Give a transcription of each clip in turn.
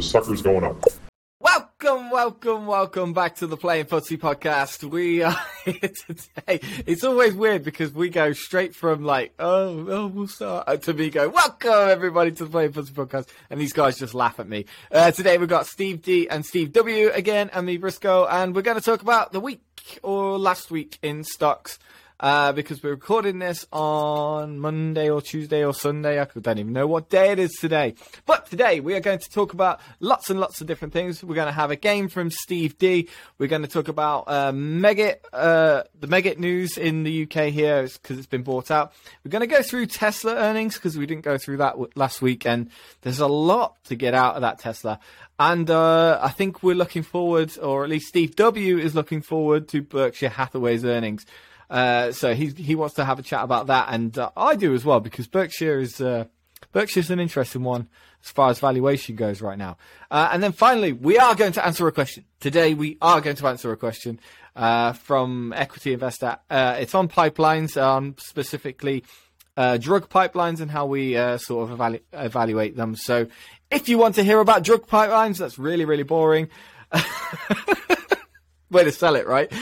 The sucker's going up. Welcome, welcome, welcome back to the Playing Footsie podcast. We are here today. It's always weird because we go straight from like, oh, oh we'll start, uh, to me go, welcome everybody to the Playing Footsie podcast. And these guys just laugh at me. Uh, today we've got Steve D and Steve W again, and me Briscoe, and we're going to talk about the week or last week in stocks uh, because we're recording this on Monday or Tuesday or Sunday. I don't even know what day it is today. But today we are going to talk about lots and lots of different things. We're going to have a game from Steve D. We're going to talk about uh, Meggitt, uh, the Meggitt news in the UK here because it's been bought out. We're going to go through Tesla earnings because we didn't go through that w- last week, and there's a lot to get out of that Tesla. And uh, I think we're looking forward, or at least Steve W is looking forward to Berkshire Hathaway's earnings. Uh, so he he wants to have a chat about that, and uh, I do as well because Berkshire is uh, Berkshire's an interesting one as far as valuation goes right now. Uh, and then finally, we are going to answer a question today. We are going to answer a question uh, from Equity Investor. It's on pipelines, um, specifically drug pipelines, and how we sort of evalu- evaluate them. So if you want to hear about drug pipelines, that's really really boring. Way to sell it, right?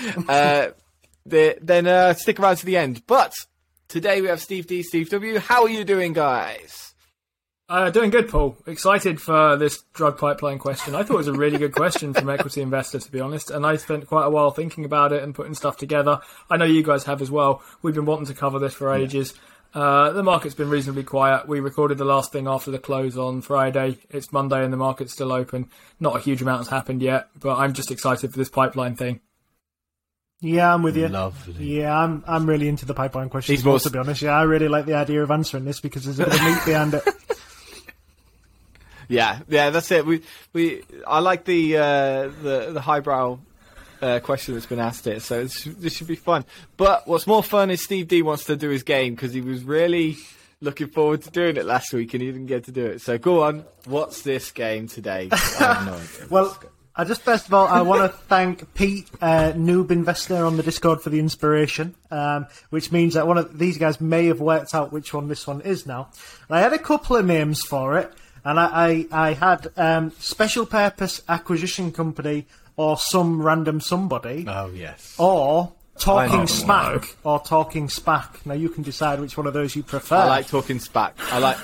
Then uh, stick around to the end. But today we have Steve D, Steve W. How are you doing, guys? Uh, doing good, Paul. Excited for this drug pipeline question. I thought it was a really good question from Equity Investor, to be honest, and I spent quite a while thinking about it and putting stuff together. I know you guys have as well. We've been wanting to cover this for ages. Uh, the market's been reasonably quiet. We recorded the last thing after the close on Friday. It's Monday and the market's still open. Not a huge amount has happened yet, but I'm just excited for this pipeline thing. Yeah, I'm with you. Lovely. Yeah, I'm I'm really into the pipeline questions. Most... To be honest, yeah, I really like the idea of answering this because there's a bit of meat behind it. Yeah, yeah, that's it. We we I like the uh, the the highbrow uh, question that's been asked here, so this should be fun. But what's more fun is Steve D wants to do his game because he was really looking forward to doing it last week and he didn't get to do it. So go on, what's this game today? No well, I just first of all, I want to thank Pete, uh, Noob Investor, on the Discord for the inspiration, um, which means that one of these guys may have worked out which one this one is now. And I had a couple of names for it, and I I, I had um, Special Purpose Acquisition Company or some random somebody. Oh yes. Or Talking Smack or Talking Spack. Now you can decide which one of those you prefer. I like Talking Spack. I like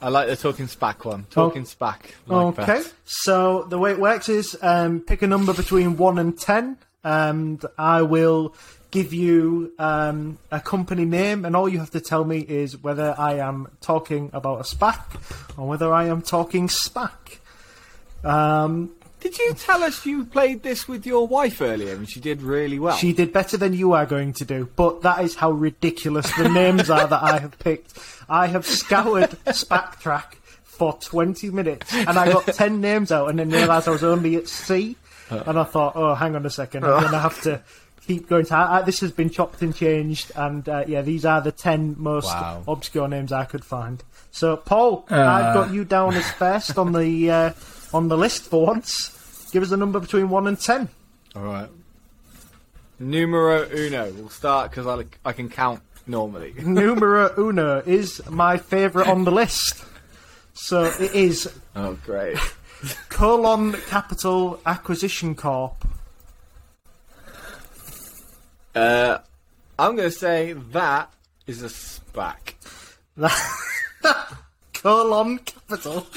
I like the talking SPAC one. Talking oh, SPAC. Like okay. That. So the way it works is um, pick a number between one and ten, and I will give you um, a company name, and all you have to tell me is whether I am talking about a SPAC or whether I am talking SPAC. Um, did you tell us you played this with your wife earlier and she did really well? She did better than you are going to do, but that is how ridiculous the names are that I have picked. I have scoured SPACtrack for 20 minutes and I got 10 names out and then realised I was only at C. And I thought, oh, hang on a second, I'm going to have to keep going to. Uh, this has been chopped and changed, and uh, yeah, these are the 10 most wow. obscure names I could find. So, Paul, uh, I've got you down as first on the uh, on the list for once. Give us a number between 1 and 10. All right. Numero uno. We'll start because I, I can count normally. Numero uno is my favourite on the list. So it is. Oh, great. Colon Capital Acquisition Corp. Uh, I'm going to say that is a SPAC. Colon Capital.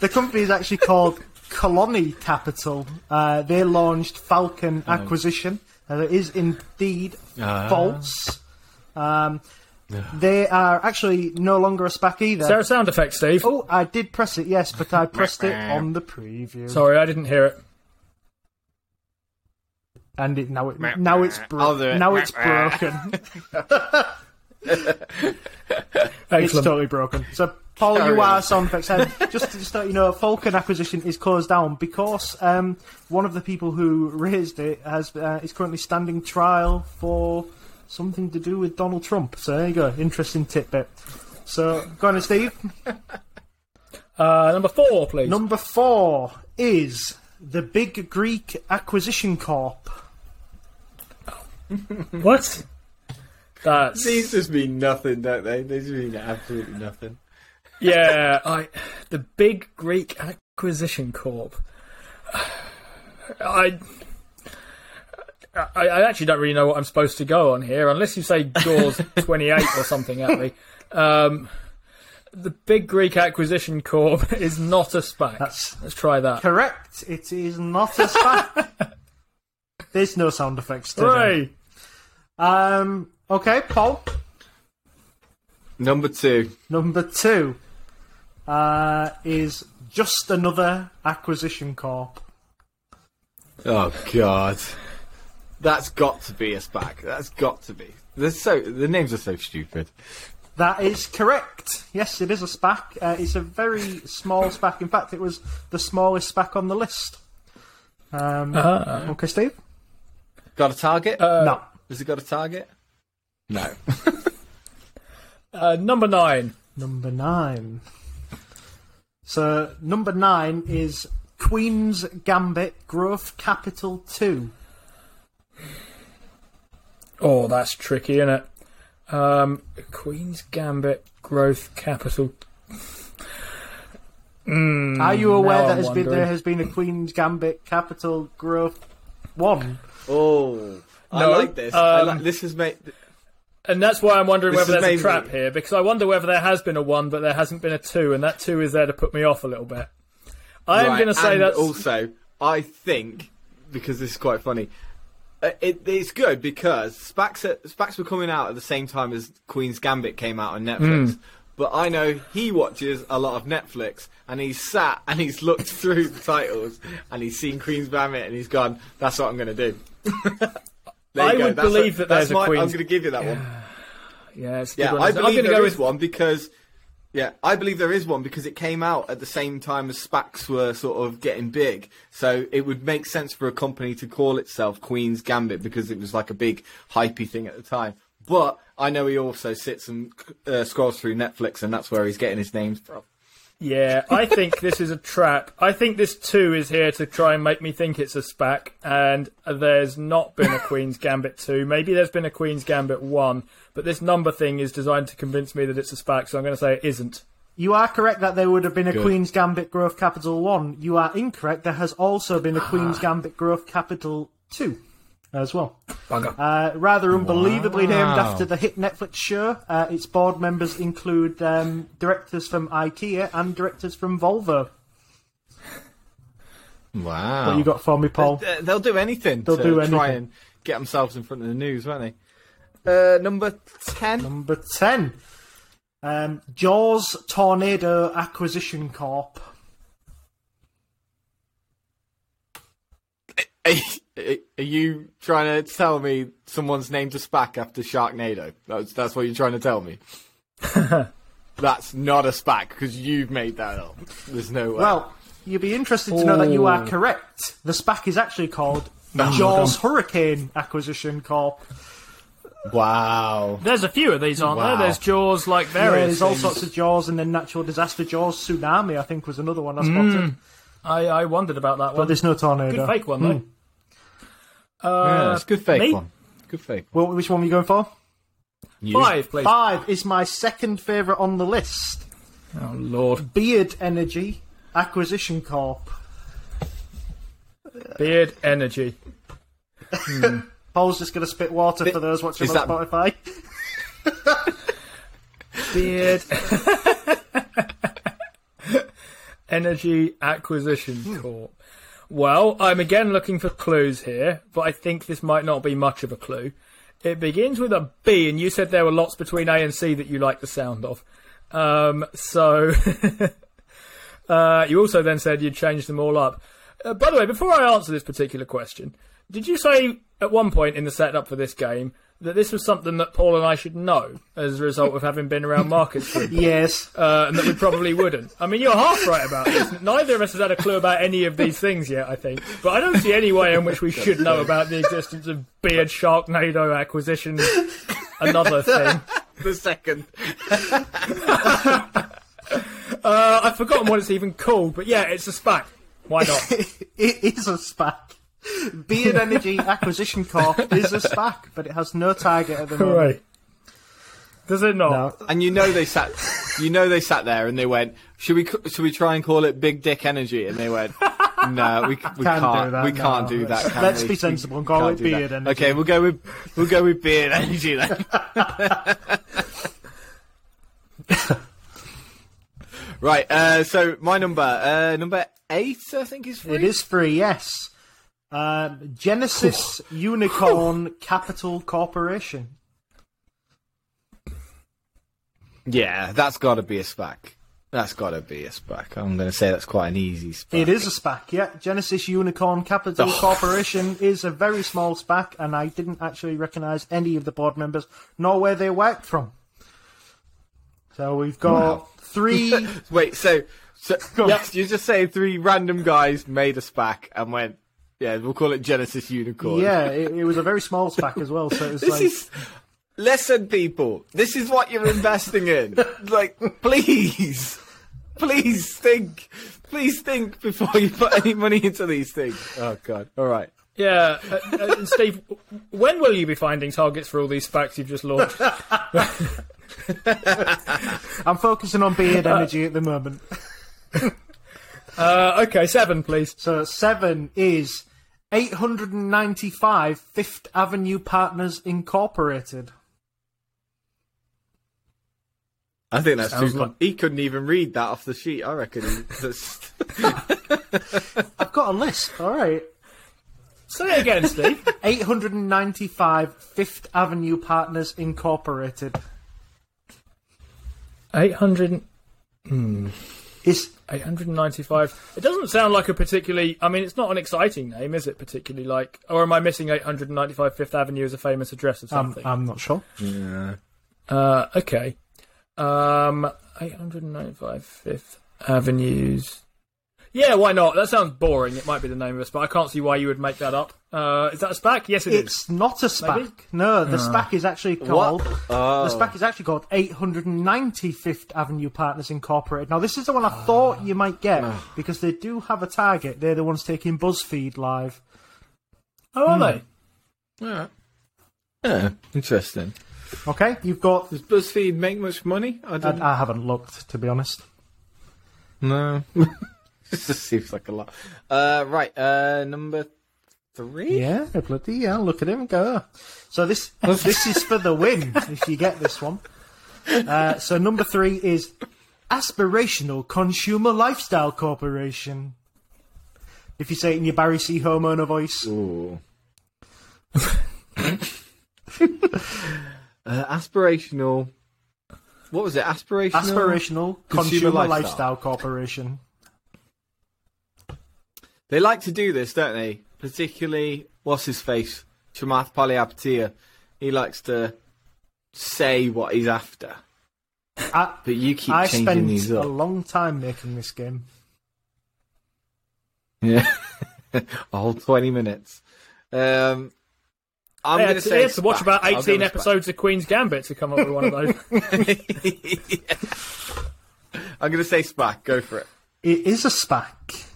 the company is actually called Colony Capital. Uh, they launched Falcon oh. Acquisition. Uh, it is indeed uh. false. Um, they are actually no longer a SPAC either. Is there a sound effect, Steve? Oh, I did press it, yes, but I pressed it on the preview. Sorry, I didn't hear it. And it, now it now it's bro- it. now it's broken. it's totally broken. So Paul, Carry you on. are sound effects head. just to just to let you know, Falcon acquisition is closed down because um, one of the people who raised it has uh, is currently standing trial for something to do with Donald Trump. So there you go, interesting tidbit. So go on, then, Steve. Uh, number four, please. Number four is the Big Greek Acquisition Corp. what? That's These just mean nothing, don't they? They just mean absolutely nothing. yeah. I the big Greek acquisition corp. I. I, I actually don't really know what I'm supposed to go on here, unless you say Jaws 28 or something at me. Um, the Big Greek Acquisition Corp is not a SPAC. That's Let's try that. correct. It is not a SPAC. There's no sound effects today. Um. Okay, Paul. Number two. Number two uh, is just another acquisition corp. Oh God, that's got to be a SPAC. That's got to be. They're so the names are so stupid. That is correct. Yes, it is a SPAC. Uh, it's a very small SPAC. In fact, it was the smallest SPAC on the list. Um, Okay, Steve? Got a target? no. Has it got a target? No. Uh, number nine. Number nine. So, number nine is Queen's Gambit Growth Capital 2. Oh, that's tricky, isn't it? Um, Queen's Gambit Growth Capital. Mm, Are you aware that has been, there has been a Queen's Gambit Capital Growth 1? oh, I like this. I um, like, this has made. And that's why I'm wondering This whether there's a trap here, because I wonder whether there has been a one, but there hasn't been a two, and that two is there to put me off a little bit. I'm Right, going to say that. also. I think because this is quite funny. uh, It, it's good because are- SPACs were coming out at the same time as Queen's Gambit came out on Netflix. Hmm. But I know he watches a lot of Netflix, and he's sat and he's looked through the titles, and he's seen Queen's Gambit, and he's gone, "That's what I'm going to do." There I would That's believe a- that that's there's a my, I'm going to give you that one. yeah, a Yeah, one. I I'm going to there go is with one because yeah, I believe there is one because it came out at the same time as SPACs were sort of getting big. So it would make sense for a company to call itself Queen's Gambit because it was like a big hypey thing at the time. But I know he also sits and uh, scrolls through Netflix, and that's where he's getting his names from. Yeah, I think this is a trap. I think this two is here to try and make me think it's a SPAC, and there's not been a Queen's Gambit two. Maybe there's been a Queen's Gambit one, but this number thing is designed to convince me that it's a SPAC, so I'm going to say it isn't. You are correct that there would have been a Good. Queen's Gambit Growth Capital 1. You are incorrect. There has also been a ah. Queen's Gambit Growth Capital 2 as well. Bugger. Uh, rather unbelievably named after the hit Netflix show. Uh, its board members include um, directors from IKEA and directors from Volvo. Wow, What you got for me, Paul? Uh, They'll do anything They'll to do try anything. and get themselves in front of the news, won't they? Uh, number ten. Number 10. Um, Jaws Tornado Acquisition Corp. Are you, trying to tell me someone's named a SPAC after Sharknado? That's, that's what you're trying to tell me. that's not a SPAC because you've made that up. There's no way. Well, you'd be interested to know that you are correct. The SPAC is actually called Oh, Jaws Hurricane Acquisition Corp. wow. There's a few of these, aren't Wow. there? There's Jaws like Yeah, various. there's all things. sorts of Jaws and then natural disaster Jaws. Tsunami, I think, was another one I spotted. Hmm. I, I wondered about that one. But there's no tornado. Good fake one though. Hmm. Uh, yeah, it's good fake me? one. Good fake. Well, which one were you going for? You. Five, please. Five is my second favourite on the list. Oh lord, Beard Energy Acquisition Corp. beard energy. Paul's just going to spit water for those watching on that- Spotify. Beard Energy Acquisition Corp. Well, I'm again looking for clues here, but I think this might not be much of a clue. It begins with a B, and you said there were lots between A and C that you like the sound of. Um, so, uh, you also then said you'd change them all up. Uh, by the way, before I answer this particular question, did you say at one point in the setup for this game that this was something that Paul and I should know as a result of having been around markets for Yes. uh, and that we probably wouldn't. I mean, you're half right about this. Neither of us has had a clue about any of these things yet, I think. But I don't see any way in which we should know about the existence of Beard Sharknado acquisition, another thing. The second. Uh, I've forgotten what it's even called, but yeah, it's a SPAC. Why not? It is a SPAC. Beard Energy Acquisition Corp is a SPAC, but it has no target at the moment. Hooray. Does it not? No. And you know they sat, you know they sat there and they went, should we, should we try and call it Big Dick Energy? And they went, no, we, we Can't can't, do that, we no. can't do that. Can Let's we? be sensible and call it do that. Beard Energy. Okay, we'll go with, we'll go with Beard Energy then. right, uh, so my number, uh, number eight, I think is free. It is free, yes. Um, Genesis Unicorn Capital Corporation. Yeah, that's got to be a SPAC. That's got to be a SPAC. I'm going to say that's quite an easy SPAC. It is a SPAC, yeah. Genesis Unicorn Capital Oh. Corporation is a very small SPAC, and I didn't actually recognise any of the board members, nor where they worked from. So we've got Wow. three. Wait, so, so on. yes, you're just saying three random guys made a SPAC and went, yeah, we'll call it Genesis Unicorn. yeah, it, it was a very small SPAC as well. So it was This like, is listen, people. This is what you're investing in. like, please, please think, please think before you put any money into these things. Oh God! All right. Yeah, uh, uh, Steve, when will you be finding targets for all these SPACs you've just launched? I'm focusing on Beard Energy at the moment. Uh, okay, seven, please. So seven is 895 Fifth Avenue Partners Incorporated. I think that's Sounds too. like- He couldn't even read that off the sheet. I reckon. He, I've got a list. All right. Say it again, Steve. 895 Fifth Avenue Partners Incorporated. 800, Is 895. It doesn't sound like a particularly. I mean, it's not an exciting name, is it? Particularly like. Or am I missing 895 Fifth Avenue as a famous address or something? I'm not sure. Yeah. Uh, okay. Um, 895 Fifth Avenues. Yeah, why not? That sounds boring. It might be the name of us, but I can't see why you would make that up. Uh, is that a SPAC? Yes, it is. It's not a SPAC. Maybe? No, the ah. oh. SPAC is actually called. Oh. The SPAC is actually called 890 Fifth Avenue Partners Incorporated. Now, this is the one I ah. thought you might get ah. because they do have a target. They're the ones taking BuzzFeed live. Oh, are hmm. they? yeah. Yeah. Interesting. Okay, you've got. Does BuzzFeed make much money? I. I, I haven't looked, to be honest. no. this just seems like a lot. Uh, right. Uh, number three. Yeah, bloody yeah, look at him go. So this this is for the win if you get this one. Uh, so number three is Aspirational Consumer Lifestyle Corporation. If you say it in your Barry C. homeowner voice. Ooh. uh, aspirational. What was it? Aspirational. Aspirational Consumer Consumer, Lifestyle. Lifestyle. Corporation. They like to do this, don't they? Particularly, what's his face? Chamath Palihapitiya. He likes to say what he's after. I, But you keep I changing spent these a long time making this game. Yeah. a whole 20 minutes. Um, I'm I going to to, say. I had to watch about 18 with episodes of Queen's Gambit to come up with one of those. SPAC. I'm going to say SPAC. Go for it. It is a SPAC.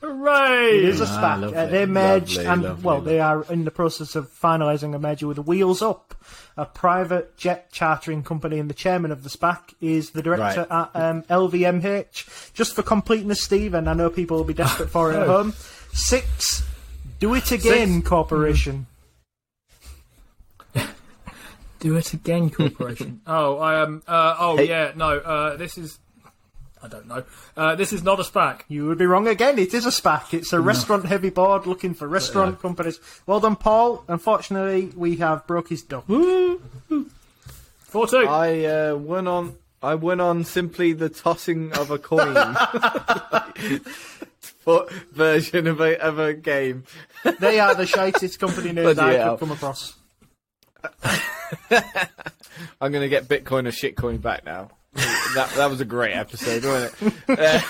Hooray! It is a Ah, SPAC. lovely, Uh, they merged, lovely, and lovely, well, lovely. they are in the process of finalising a merger with Wheels Up, a private jet chartering company, and the chairman of the SPAC is the director Right. at um, LVMH. Just for completeness, Steve, and I know people will be desperate for it at home. Six, Do It Again Corporation. Do it again, corporation. oh, I um. Uh, oh, Hey. yeah. No. Uh, this is. I don't know. Uh, this is not a SPAC. You would be wrong again. It is a SPAC. It's a restaurant heavy board looking for restaurant companies. Well done, Paul. Unfortunately, we have broke his duck. Four two. I uh, won on. I won on simply the tossing of a coin. Foot version of a of a game. They are the shitest company names Bloody I hell. could come across. I'm going to get Bitcoin or shitcoin back now. That that was a great episode, wasn't it? Uh,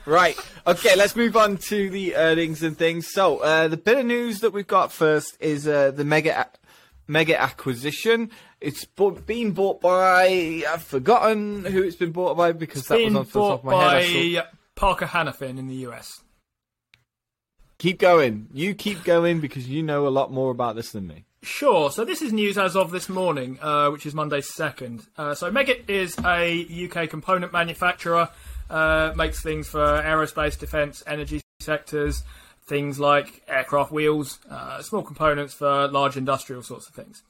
right. Okay, let's move on to the earnings and things. So, uh, the bit of news that we've got first is uh, the mega mega acquisition. It's bought, been bought by I've forgotten who it's been bought by because that was on the top of my head. By Parker Hannifin in the US. Keep going. You keep going because you know a lot more about this than me. Sure. So this is news as of this morning, uh, which is Monday second. Uh, so Meggitt is a UK component manufacturer. Uh, makes things for aerospace, defence, energy sectors. Things like aircraft wheels, uh, small components for large industrial sorts of things.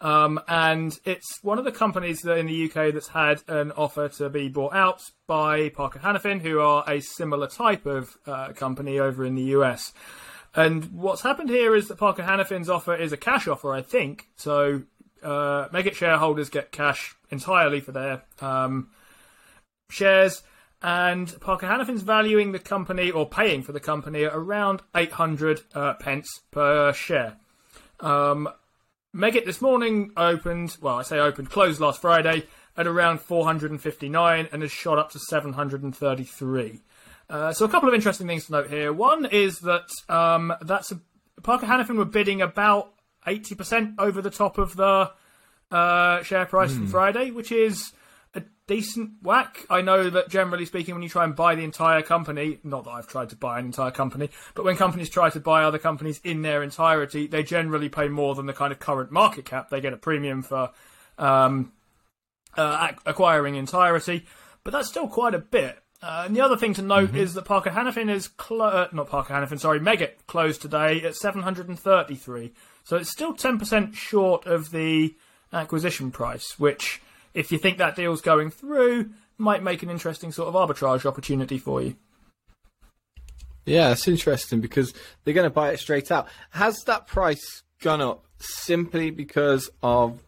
Um, and it's one of the companies that in the UK that's had an offer to be bought out by Parker Hannifin, who are a similar type of uh, company over in the US. And what's happened here is that Parker Hannifin's offer is a cash offer, I think. So uh, shareholders get cash entirely for their um, shares, and Parker Hannifin's valuing the company or paying for the company at around 800 uh, pence per share. Um, this morning opened, well, I say opened, closed last Friday at around 459 and has shot up to 733. Uh, so a couple of interesting things to note here. One is that um, that's a, Parker Hannifin were bidding about 80% over the top of the uh, share price from Friday, which is a decent whack. I know that generally speaking, when you try and buy the entire company, not that I've tried to buy an entire company, but when companies try to buy other companies in their entirety, they generally pay more than the kind of current market cap. They get a premium for um, uh, acquiring entirety, but that's still quite a bit. Uh, and the other thing to note is that Parker Hannifin is clo- uh, not Parker Hannifin, sorry, Meggitt closed today at 733. So it's still 10% short of the acquisition price, which, if you think that deal's going through, might make an interesting sort of arbitrage opportunity for you. Yeah, it's interesting because they're going to buy it straight out. Has that price gone up simply because of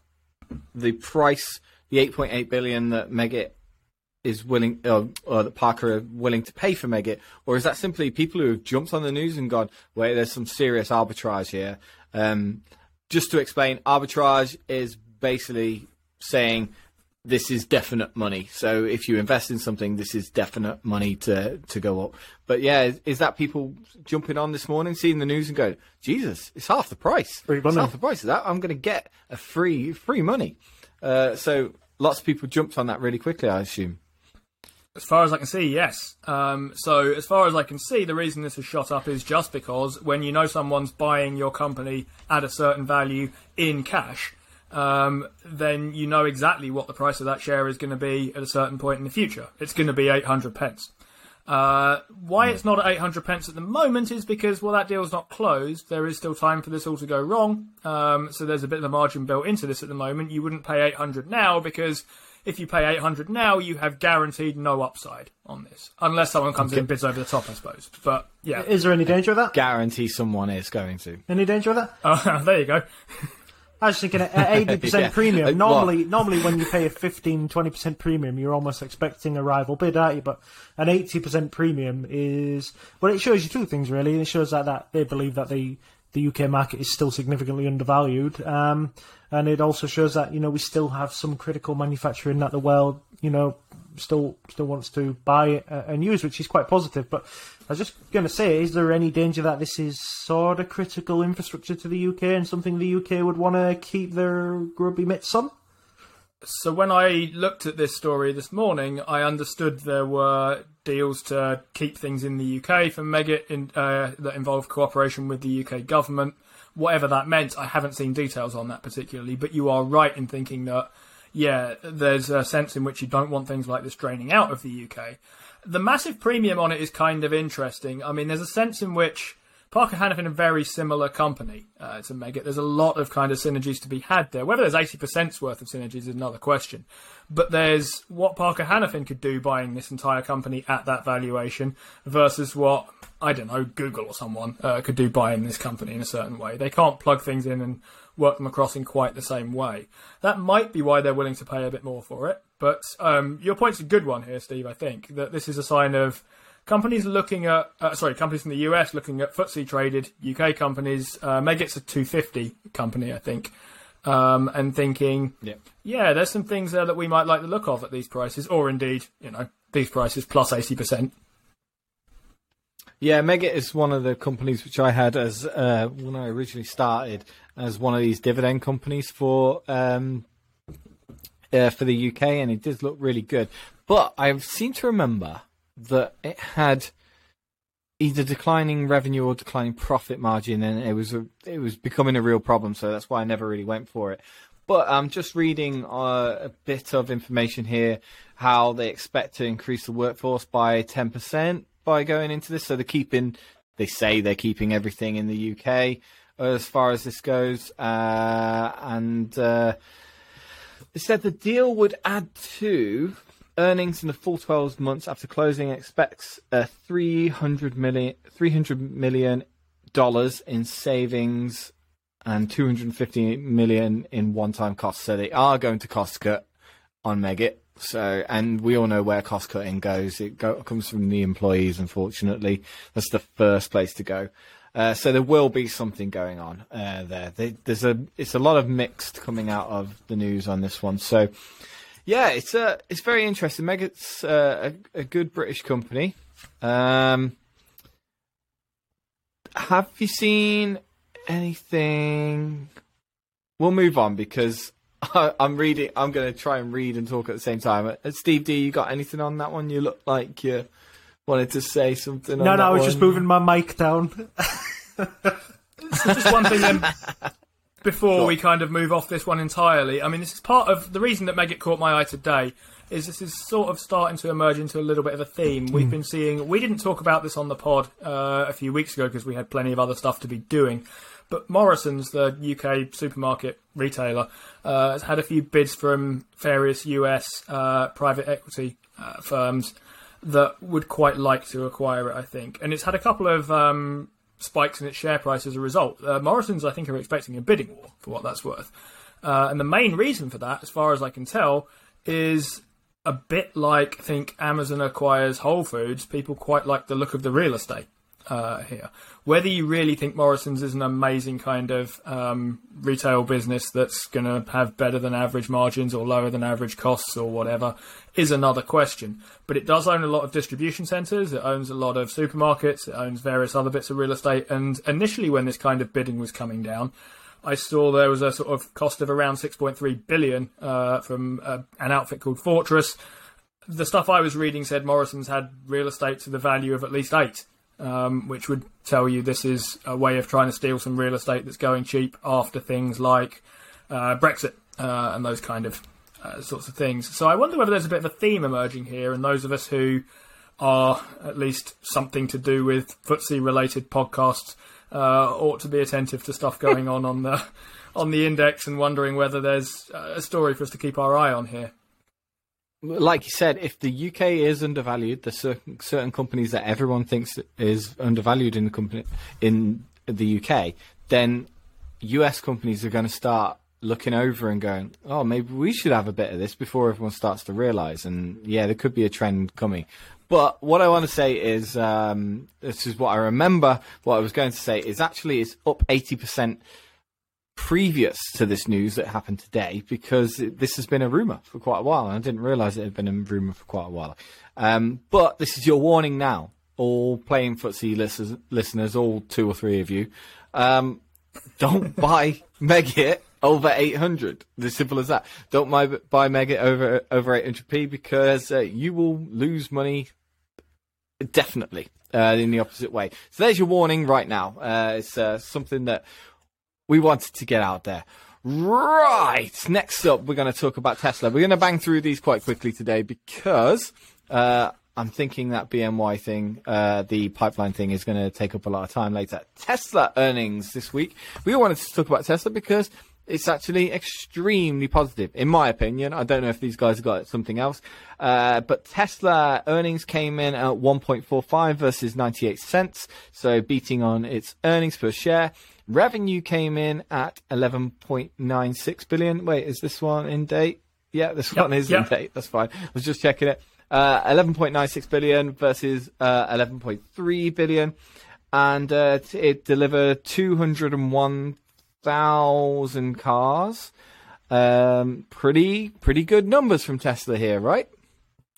the price, the 8.8 billion that Meggitt is willing, uh, or that Parker are willing to pay for Meggitt, or is that simply people who have jumped on the news and gone, "Wait, there's some serious arbitrage here"? Um, just to explain, arbitrage is basically saying this is definite money. So if you invest in something, this is definite money to to go up. But yeah, is, is that people jumping on this morning, seeing the news and going, Jesus, it's half the price. Free It's half the price of that. I'm going to get a free free money. Uh, so lots of people jumped on that really quickly, I assume. As far as I can see, yes. Um, so, as far as I can see, the reason this has shot up is just because when you know someone's buying your company at a certain value in cash, um, then you know exactly what the price of that share is going to be at a certain point in the future. It's going to be 800 pence. Uh, why it's not at 800 pence at the moment is because, well, that deal's not closed. There is still time for this all to go wrong. Um, so there's a bit of a margin built into this at the moment. You wouldn't pay 800 now because if you pay 800 now, you have guaranteed no upside on this. Unless someone comes in and bids over the top, I suppose. But yeah. Is there any danger of that? Guarantee someone is going to. Any danger of that? Uh, there you go. I was thinking at eighty percent premium. Normally, normally when you pay a 15 20 percent premium, you're almost expecting a rival bid, aren't you? But an eighty percent premium is well, it shows you two things really. It shows that that they believe that the the UK market is still significantly undervalued, um, and it also shows that you know we still have some critical manufacturing that the world you know still still wants to buy uh, and use, which is quite positive. But I was just going to say, is there any danger that this is sort of critical infrastructure to the UK and something the UK would want to keep their grubby mitts on? So when I looked at this story this morning, I understood there were deals to keep things in the UK for Meggitt in, uh, that involve cooperation with the UK government. Whatever that meant, I haven't seen details on that particularly. But you are right in thinking that, yeah, there's a sense in which you don't want things like this draining out of the UK. The massive premium on it is kind of interesting. I mean, there's a sense in which Parker Hannifin, a very similar company uh, to Meggitt. There's a lot of kind of synergies to be had there. Whether there's 80% worth of synergies is another question. But there's what Parker Hannifin could do buying this entire company at that valuation versus what, I don't know, Google or someone uh, could do buying this company in a certain way. They can't plug things in and work them across in quite the same way. That might be why they're willing to pay a bit more for it. But um, your point's a good one here, Steve, I think, that this is a sign of companies looking at uh, sorry companies in the US looking at FTSE traded UK companies. Uh, a 250 company, I think. um, and thinking, Yeah. yeah, there's some things there that we might like the look of at these prices, or indeed, you know, these prices plus 80%. Yeah, Meggitt is one of the companies which I had as uh, when I originally started as one of these dividend companies for um, uh, for the UK, and it did look really good. But I seem to remember that it had either declining revenue or declining profit margin, and it was a, it was becoming a real problem. So that's why I never really went for it. But I'm just reading uh, a bit of information here how they expect to increase the workforce by 10% by going into this. So they're keeping, they say they're keeping everything in the UK as far as this goes. Uh, and uh, they said the deal would add to earnings in the full 12 months after closing. Expects a 300 million, 300 million dollars in savings and 250 million in one-time costs. So they are going to cost cut on Meggitt. So, and we all know where cost cutting goes. It go, comes from the employees, unfortunately. That's the first place to go. Uh, so there will be something going on uh, there. They, there's a, it's a lot of mixed coming out of the news on this one. So, yeah, it's a, it's very interesting. Meggitt's uh, a, a good British company. Um, have you seen anything? We'll move on because I, I'm reading. I'm going to try and read and talk at the same time. Uh, Steve D, you got anything on that one? You look like you wanted to say something. No, on no, that I was one. just moving my mic down. So just one thing then, before we kind of move off this one entirely. I mean, this is part of the reason that Meggitt caught my eye today. Is this is sort of starting to emerge into a little bit of a theme. We've been seeing. We didn't talk about this on the pod uh, a few weeks ago because we had plenty of other stuff to be doing. But Morrison's, the UK supermarket retailer, uh, has had a few bids from various US uh, private equity uh, firms that would quite like to acquire it, I think. And it's had a couple of um, spikes in its share price as a result. Uh, Morrison's, I think, are expecting a bidding war for what that's worth. Uh, and the main reason for that, as far as I can tell, is a bit like I think Amazon acquires Whole Foods. People quite like the look of the real estate uh, here. Whether you really think Morrison's is an amazing kind of um, retail business that's going to have better than average margins or lower than average costs or whatever is another question. But it does own a lot of distribution centres, it owns a lot of supermarkets, it owns various other bits of real estate. And initially, when this kind of bidding was coming down, I saw there was a sort of cost of around 6.3 billion uh, from uh, an outfit called Fortress. The stuff I was reading said Morrison's had real estate to the value of at least eight, um, which would tell you this is a way of trying to steal some real estate that's going cheap after things like uh, Brexit uh, and those kind of uh, sorts of things. So I wonder whether there's a bit of a theme emerging here, and those of us who are at least something to do with footsie related podcasts uh, ought to be attentive to stuff going on on the on the index and wondering whether there's a story for us to keep our eye on here. Like you said, if the UK is undervalued, there's certain certain companies that everyone thinks is undervalued in the company in the UK, then US companies are going to start looking over and going, "Oh, maybe we should have a bit of this before everyone starts to realise." And yeah, there could be a trend coming. But what I want to say is, um, this is what I remember. What I was going to say is actually it's up eighty percent previous to this news that happened today because this has been a rumor for quite a while and I didn't realize it had been a rumor for quite a while. Um, but this is your warning now, all playing footsie listeners, listeners, all two or three of you. Um, don't buy Meggitt over 800. As simple as that. Don't buy, buy over over 800p because uh, you will lose money definitely uh, in the opposite way. So there's your warning right now. Uh, it's uh, something that we wanted to get out there. Right. Next up, we're going to talk about Tesla. We're going to bang through these quite quickly today because uh, I'm thinking that BMY thing, uh, the pipeline thing, is going to take up a lot of time later. Tesla earnings this week. We wanted to talk about Tesla because it's actually extremely positive, in my opinion. I don't know if these guys got something else. Uh, but Tesla earnings came in at 1.45 versus 98 cents, so beating on its earnings per share. Revenue came in at 11.96 billion. Wait, is this one in date? Yeah, this Yep, one is yep. in date. That's fine. I was just checking it. Uh, 11.96 billion versus uh, 11.3 billion, and uh, t- it delivered 201,000 cars. Um, pretty pretty good numbers from Tesla here, right?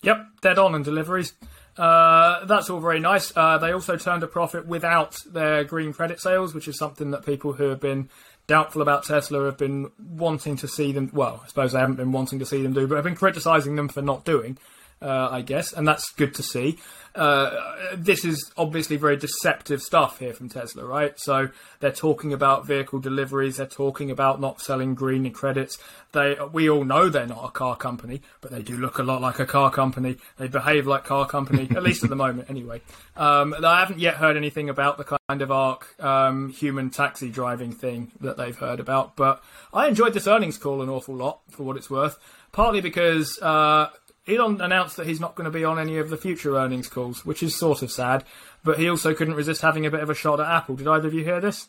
Yep, dead on in deliveries. Uh, that's all very nice. Uh, they also turned a profit without their green credit sales, which is something that people who have been doubtful about Tesla have been wanting to see them. Well, I suppose they haven't been wanting to see them do, but have been criticising them for not doing. Uh, I guess, and that's good to see. Uh, this is obviously very deceptive stuff here from Tesla, right? So they're talking about vehicle deliveries, they're talking about not selling green credits. They, we all know they're not a car company, but they do look a lot like a car company. They behave like car company, at least at the moment, anyway. Um, I haven't yet heard anything about the kind of arc um, human taxi driving thing that they've heard about, but I enjoyed this earnings call an awful lot for what it's worth. Partly because uh, Elon announced that he's not going to be on any of the future earnings calls, which is sort of sad. But he also couldn't resist having a bit of a shot at Apple. Did either of you hear this?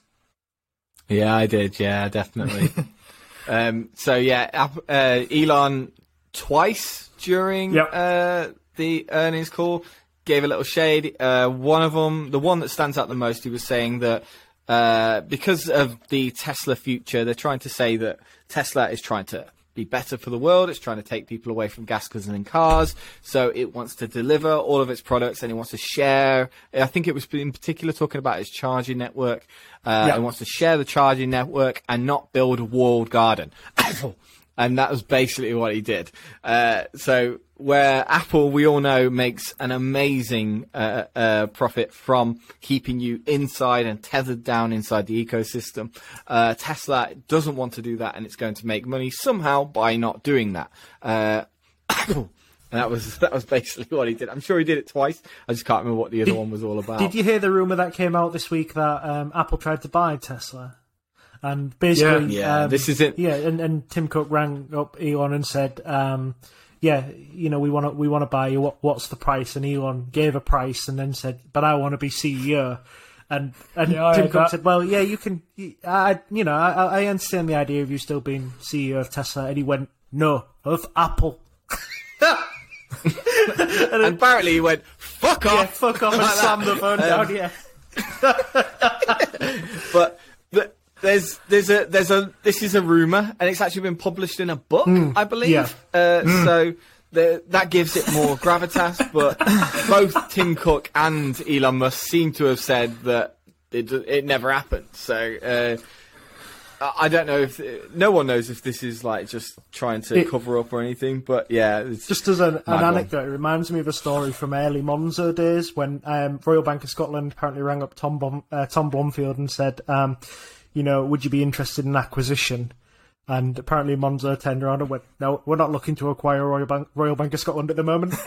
Yeah, I did. Yeah, definitely. um, so yeah, uh, Elon twice during Yep. uh, the earnings call gave a little shade. Uh, one of them, the one that stands out the most, he was saying that uh, because of the Tesla future, they're trying to say that Tesla is trying to be better for the world. It's trying to take people away from gas guzzling and cars. So it wants to deliver all of its products and it wants to share. I think it was in particular talking about its charging network. Uh, Yeah. It wants to share the charging network and not build a walled garden. and that was basically what he did. Uh, so where Apple, we all know, makes an amazing uh, uh, profit from keeping you inside and tethered down inside the ecosystem, uh, Tesla doesn't want to do that, and it's going to make money somehow by not doing that. Uh, and that was that was basically what he did. I'm sure he did it twice. I just can't remember what the other Did- one was all about. Did you hear the rumor that came out this week that um, Apple tried to buy Tesla? And basically, Yeah, um, this is it. Yeah, and, and Tim Cook rang up Elon and said, um, "Yeah, you know, we want to we want to buy you. What, what's the price?" And Elon gave a price and then said, "But I want to be CEO." And and Yeah, Tim Cook that. said, "Well, yeah, you can. you- I, you know, I, I understand the idea of you still being CEO of Tesla." And he went, "No, of Apple." and apparently he went, "Fuck Yeah, off." fuck off and Like slam that. the phone down. Yeah. but the, there's there's a there's a this is a rumor, and it's actually been published in a book, I believe. yeah. Uh, So the, that gives it more gravitas. But both Tim Cook and Elon Musk seem to have said that it it never happened. So. Uh, I don't know if no one knows if this is like just trying to It- cover up or anything, but yeah, it's Just as an, an anecdote, it reminds me of a story from early Monzo days when um, Royal Bank of Scotland apparently rang up Tom Blom, uh, Tom Blomfield and said, um, you know, would you be interested in acquisition? And apparently Monzo turned around and went, no, we're not looking to acquire Royal Bank, Royal Bank of Scotland at the moment.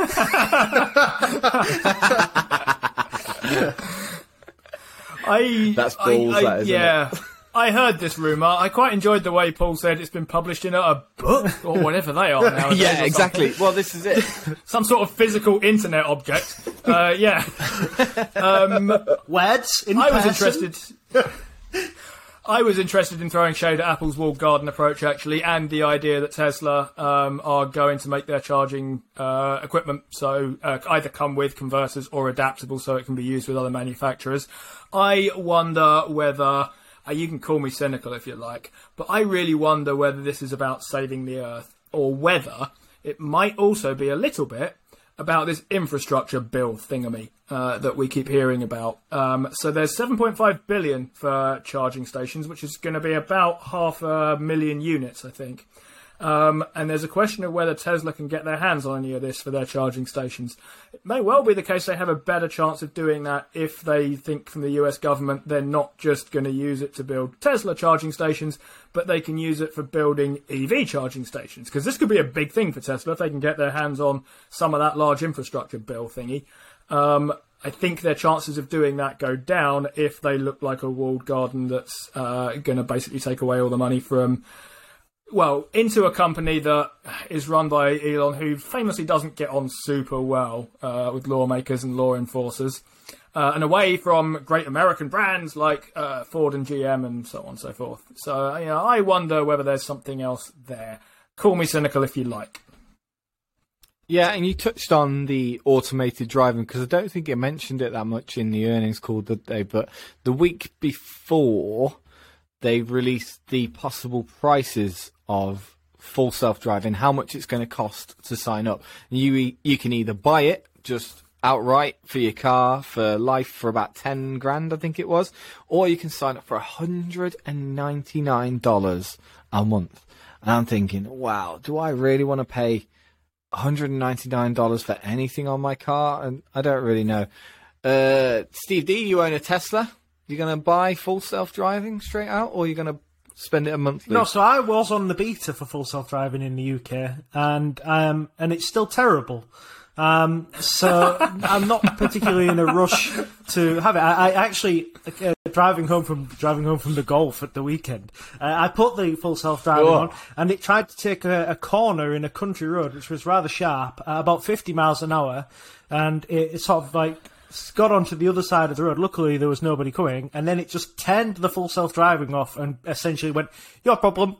I That's balls, I- that, isn't yeah. I heard this rumor. I quite enjoyed the way Paul said it's been published in a, a book or whatever they are now. yeah, exactly. Well, this is it. Some sort of physical internet object. Uh, yeah, Words in I was interested. I was interested in throwing shade at Apple's walled garden approach, actually, and the idea that Tesla um, are going to make their charging uh, equipment so uh, either come with converters or adaptable, so it can be used with other manufacturers. I wonder whether uh, you can call me cynical if you like, but I really wonder whether this is about saving the Earth or whether it might also be a little bit about this infrastructure bill thingamy uh, that we keep hearing about. Um, so there's 7.5 billion for charging stations, which is going to be about half a million units, I think. Um, and there's a question of whether Tesla can get their hands on any of this for their charging stations. It may well be the case they have a better chance of doing that if they think from the US government they're not just going to use it to build Tesla charging stations, but they can use it for building EV charging stations. Because this could be a big thing for Tesla if they can get their hands on some of that large infrastructure bill thingy. Um, I think their chances of doing that go down if they look like a walled garden that's uh, going to basically take away all the money from well, into a company that is run by Elon, who famously doesn't get on super well uh, with lawmakers and law enforcers, uh, and away from great American brands like uh, Ford and GM and so on and so forth. So, you know, I wonder whether there's something else there. Call me cynical if you like. Yeah, and you touched on the automated driving because I don't think it mentioned it that much in the earnings call, did they? But the week before, they've released the possible prices of full self-driving, how much it's going to cost to sign up. You you can either buy it just outright for your car for life for about 10 grand, I think it was, or you can sign up for $199 a month. And I'm thinking, wow, do I really want to pay $199 for anything on my car? And I don't really know. Uh, Steve D, you own a Tesla. You're going to buy full self-driving straight out, or you're going to spend it a month? No, so I was on the beta for full self driving in the UK, and um, and it's still terrible. Um, so I'm not particularly in a rush to have it. I, I actually uh, driving home from driving home from the golf at the weekend. Uh, I put the full self driving Oh. on, and it tried to take a, a corner in a country road, which was rather sharp, at about 50 miles an hour, and it, it sort of like got onto the other side of the road. Luckily, there was nobody coming, and then it just turned the full self driving off and essentially went, "Your problem."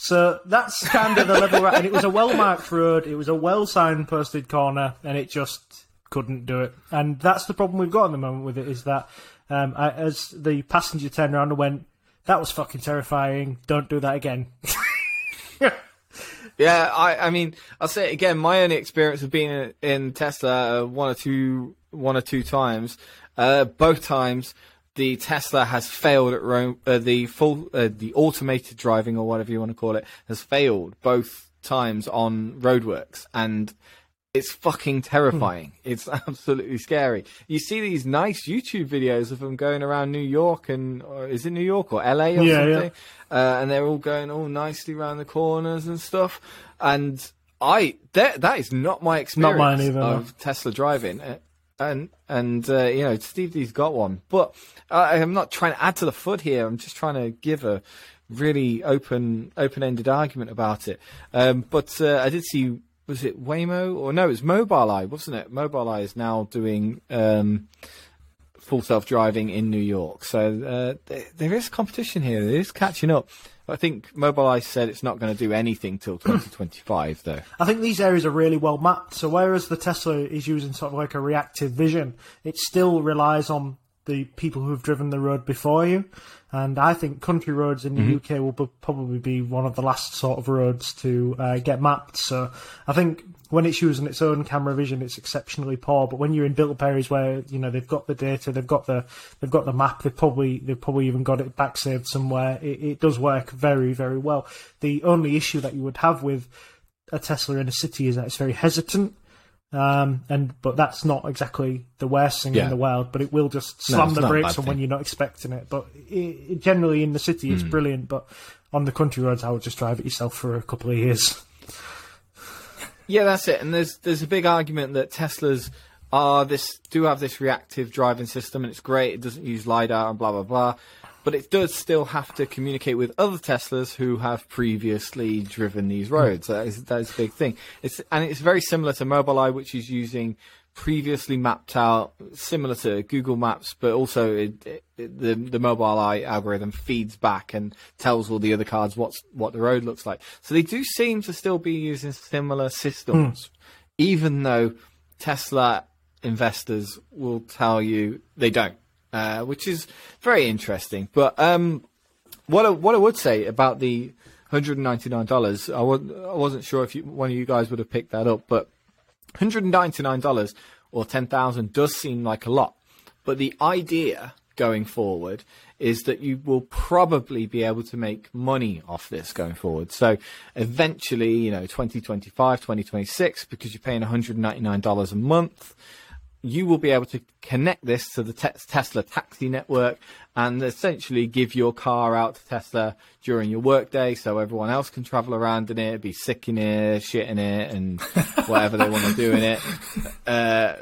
So that's kind of the level, we're and it was a well marked road. It was a well signposted corner, and it just couldn't do it. And that's the problem we've got at the moment with it is that um, I, as the passenger turned around and went, "That was fucking terrifying. Don't do that again." Yeah, I, I mean, I'll say it again. My only experience of being in, in Tesla uh, one or two, one or two times, uh, both times the Tesla has failed at ro- uh, the full, uh, the automated driving or whatever you want to call it has failed both times on roadworks, and it's fucking terrifying. It's absolutely scary. You see these nice YouTube videos of them going around New York and or is it New York or LA or Yeah, yeah. something? Uh, and they're all going all nicely around the corners and stuff. And I that that is not my experience not mine either, no. of Tesla driving. And and uh, you know Steve D's got one, but I I'm not trying to add to the FUD here. I'm just trying to give a really open open ended argument about it. Um, but uh, I did see was it Waymo or no? It was Mobileye, wasn't it? Mobileye is now doing um, full self driving in New York. So uh, th- there is competition here. It is catching up. I think Mobileye said it's not going to do anything till 2025, though. I think these areas are really well mapped. So whereas the Tesla is using sort of like a reactive vision, it still relies on the people who have driven the road before you. And I think country roads in the UK will be, probably be one of the last sort of roads to uh, get mapped. So I think when it's using its own camera vision, it's exceptionally poor. But when you're in built areas where you know they've got the data, they've got the they've got the map, they've probably they've probably even got it back saved somewhere. It, it does work very very well. The only issue that you would have with a Tesla in a city is that it's very hesitant. Um, and but that's not exactly the worst thing Yeah. in the world. But it will just slam it's the brakes bad on when you're not expecting it. But it, it, generally in the city, it's brilliant. But on the country roads, I would just drive it yourself for a couple of years. Yeah, that's it. And there's there's a big argument that Teslas are this do have this reactive driving system, and it's great. It doesn't use lidar and blah blah blah, but it does still have to communicate with other Teslas who have previously driven these hmm. roads. That is that is a big thing. It's and it's very similar to Mobileye, which is using previously mapped out, similar to Google Maps, but also it, it, the the Mobileye algorithm feeds back and tells all the other cars what's what the road looks like. So they do seem to still be using similar systems, hmm. even though Tesla investors will tell you they don't, uh, which is very interesting. But um, what I, what I would say about the hundred and ninety nine dollars, I wasn't I wasn't sure if you, one of you guys would have picked that up, but hundred and ninety nine dollars or ten thousand does seem like a lot. But the idea going forward is that you will probably be able to make money off this going forward. So eventually, you know, 2025, 2026, because you're paying $199 a month, you will be able to connect this to the te- Tesla taxi network and essentially give your car out to Tesla during your workday so everyone else can travel around in it, be sick in it, shit in it, and whatever they want to do in it. Uh,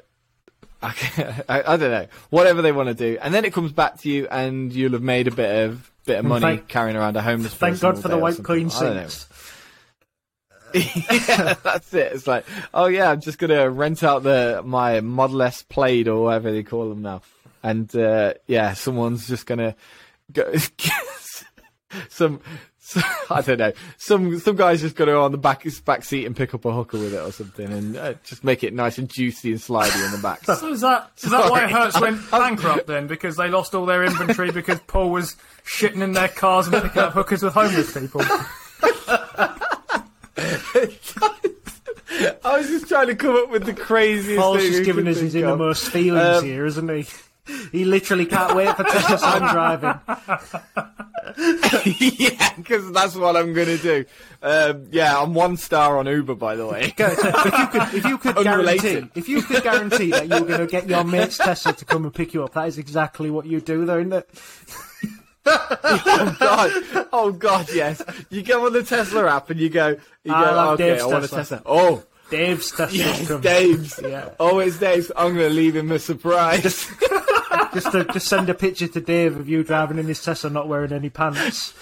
I, I, I don't know, whatever they want to do. And then it comes back to you and you'll have made a bit of bit of money thank- carrying around a homeless person. Thank. God for the white clean I don't know. sinks. Yeah, that's it. It's like, oh yeah, I'm just gonna rent out the my Model S Plaid or whatever they call them now, and uh, yeah, someone's just gonna go some So, I don't know. Some some guys just got to go on the back back seat and pick up a hooker with it or something, and uh, just make it nice and juicy and slidey in the back. So is that is that why. Hertz went bankrupt then? Because they lost all their inventory because Paul was shitting in their cars and picking up hookers with homeless people. I was just trying to come up with the craziest Paul's thing. just giving us his of. innermost feelings Um, here, isn't he? He literally can't wait for Tesla Sam driving. yeah, because that's what I'm going to do. Um, yeah, I'm one star on Uber, by the way. If you could, if you could guarantee, if you could guarantee that you were going to get your mate's Tesla to come and pick you up, that is exactly what you do, though, isn't it? oh god, oh god, yes. You go on the Tesla app and you go, you go, I love okay, Dave's I want Tesla." a Tesla. Oh, Dave's Tesla's yes. Dave's. Yeah. Oh, it's Dave's. I'm going to leave him a surprise. Just to, just send a picture to Dave of you driving in his Tesla, not wearing any pants.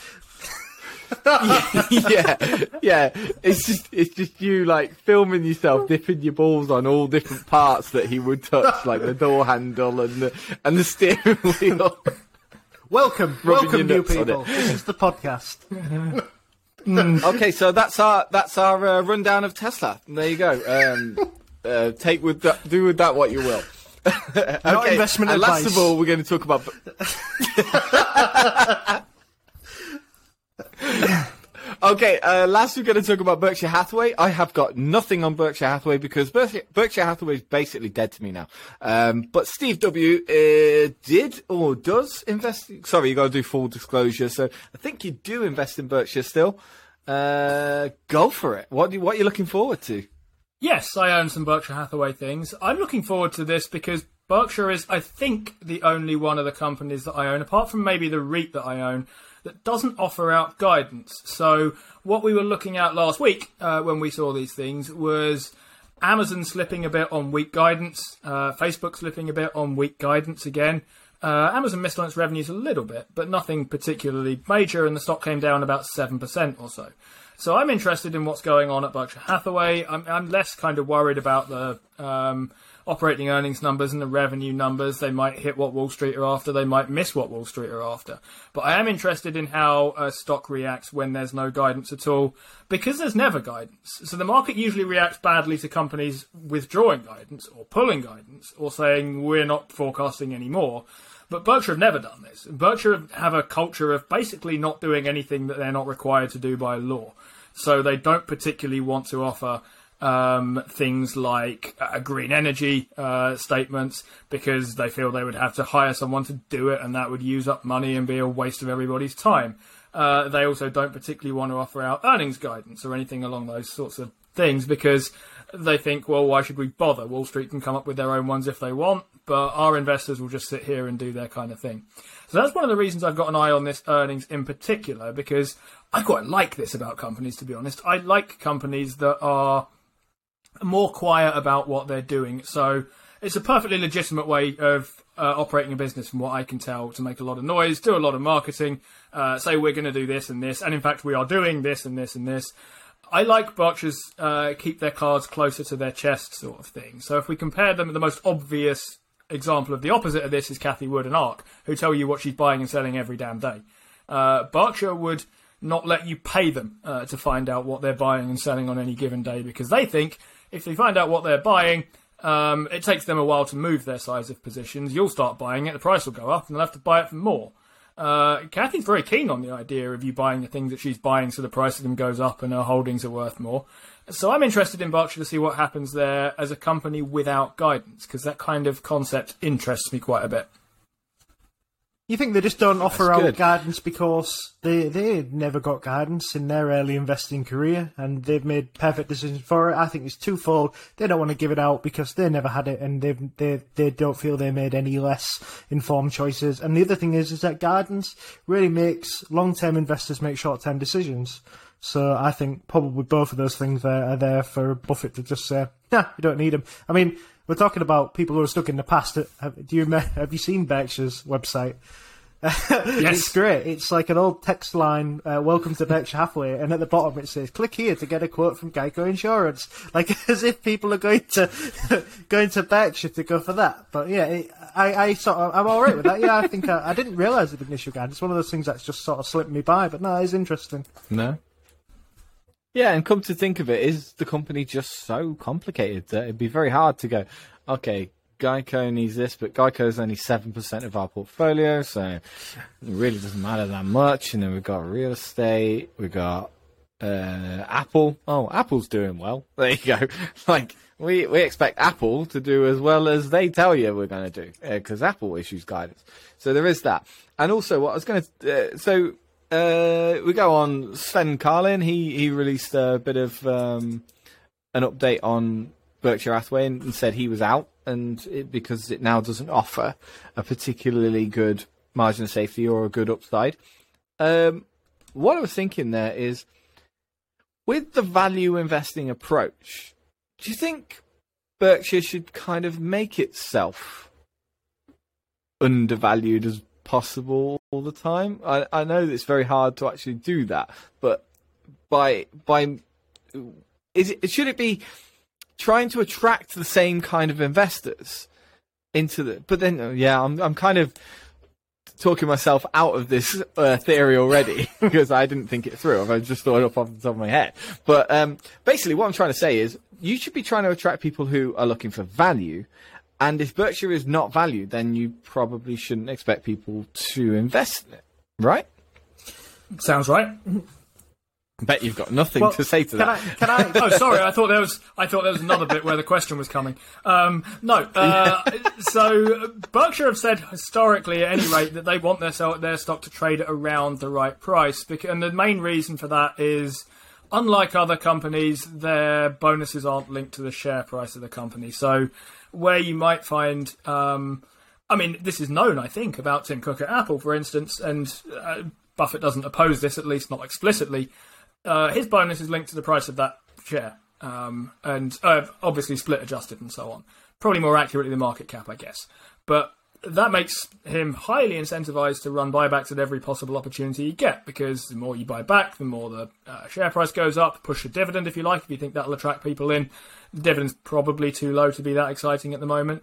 yeah, yeah. It's just, it's just you like filming yourself dipping your balls on all different parts that he would touch, like the door handle and the and the steering wheel. Welcome, welcome, new people. This is the podcast. okay, so that's our that's our uh, rundown of Tesla. There you go. Um, uh, take with that, do with that what you will. okay, investment and last of all, we're going to talk about. okay, uh, last we're going to talk about Berkshire Hathaway. I have got nothing on Berkshire Hathaway because Berkshire, Berkshire Hathaway is basically dead to me now. Um, but Steve W uh, did or does invest. Sorry, you got to do full disclosure. So I think you do invest in Berkshire still. Uh, go for it. What do what are you looking forward to? Yes, I own some Berkshire Hathaway things. I'm looking forward to this because Berkshire is, I think, the only one of the companies that I own, apart from maybe the REIT that I own, that doesn't offer out guidance. So, what we were looking at last week uh, when we saw these things was Amazon slipping a bit on weak guidance, uh, Facebook slipping a bit on weak guidance again. Uh, Amazon missed on its revenues a little bit, but nothing particularly major, and the stock came down about 7% or so. So I'm interested in what's going on at Berkshire Hathaway. I'm, I'm less kind of worried about the um, operating earnings numbers and the revenue numbers. They might hit what Wall Street are after, they might miss what Wall Street are after. But I am interested in how a stock reacts when there's no guidance at all, because there's never guidance. So the market usually reacts badly to companies withdrawing guidance or pulling guidance or saying we're not forecasting anymore. But Berkshire have never done this. Berkshire have a culture of basically not doing anything that they're not required to do by law. So they don't particularly want to offer um, things like uh, green energy uh, statements because they feel they would have to hire someone to do it and that would use up money and be a waste of everybody's time. Uh, they also don't particularly want to offer out earnings guidance or anything along those sorts of things because they think, well, why should we bother? Wall Street can come up with their own ones if they want, but our investors will just sit here and do their kind of thing. So that's one of the reasons I've got an eye on this earnings in particular because I quite like this about companies, to be honest. I like companies that are more quiet about what they're doing. So it's a perfectly legitimate way of uh, operating a business, from what I can tell, to make a lot of noise, do a lot of marketing, uh, say we're going to do this and this, and in fact we are doing this and this and this. I like Berkshire's uh, keep their cards closer to their chest sort of thing. So if we compare them, the most obvious example of the opposite of this is Cathie Wood and Ark, who tell you what she's buying and selling every damn day. Uh, Berkshire would not let you pay them uh, to find out what they're buying and selling on any given day because they think if they find out what they're buying, um, it takes them a while to move their size of positions. You'll start buying it, the price will go up, and they'll have to buy it for more. Uh, Cathie's very keen on the idea of you buying the things that she's buying so the price of them goes up and her holdings are worth more. So I'm interested in Berkshire to see what happens there as a company without guidance because that kind of concept interests me quite a bit. You think they just don't offer That's out good. guidance because they they never got guidance in their early investing career and they've made perfect decisions for it. I think it's twofold. They don't want to give it out because they never had it and they they they don't feel they made any less informed choices. And the other thing is is that guidance really makes long term investors make short term decisions. So I think probably both of those things are, are there for Buffett to just say, "Nah, you don't need them." I mean, we're talking about people who are stuck in the past. Have, do you have you seen Berkshire's website? It's great. It's like an old text line, uh, welcome to Berkshire Hathaway, and at the bottom it says, click here to get a quote from Geico Insurance. Like, as if people are going to, going to Berkshire to go for that. But yeah, it, I, I sort of, I'm all right with that. Yeah, I think I, I didn't realise the initial guide. It's one of those things that's just sort of slipped me by. But no, it's interesting. No. Yeah, and come to think of it, is the company just so complicated that it'd be very hard to go, okay, Geico needs this, but Geico is only 7% of our portfolio, so it really doesn't matter that much. And then we've got real estate, we've got uh, Apple. Oh, Apple's doing well. There you go. like, we, we expect Apple to do as well as they tell you we're going to do, because uh, Apple issues guidance. So there is that. And also, what I was going to, uh, so uh, we go on Sven Carlin. He he released a bit of um, an update on Berkshire Hathaway and, and said he was out, and it, because it now doesn't offer a particularly good margin of safety or a good upside. Um, what I was thinking there is, with the value investing approach, do you think Berkshire should kind of make itself undervalued as possible all the time. I, I know it's very hard to actually do that, but by by is it should it be trying to attract the same kind of investors into the? But then, yeah, I'm I'm kind of talking myself out of this uh, theory already because I didn't think it through. I just thought it up off the top of my head. But um, basically, what I'm trying to say is you should be trying to attract people who are looking for value and if Berkshire is not valued, then you probably shouldn't expect people to invest in it, right? Sounds right. Bet you've got nothing Well, to say to Can that. I? Can I? oh, sorry. I thought there was. I thought there was another bit where the question was coming. Um, no. Uh, so Berkshire have said historically, at any rate, that they want their sell- their stock to trade at around the right price. Because, and the main reason for that is, unlike other companies, their bonuses aren't linked to the share price of the company. So, where you might find. Um, I mean, this is known, I think, about Tim Cook at Apple, for instance, and uh, Buffett doesn't oppose this, at least not explicitly uh, his bonus is linked to the price of that share, um, and uh, obviously split adjusted and so on. Probably more accurately the market cap, I guess. But that makes him highly incentivized to run buybacks at every possible opportunity you get, because the more you buy back, the more the uh, share price goes up. Push a dividend if you like, if you think that'll attract people in. Dividend's probably too low to be that exciting at the moment.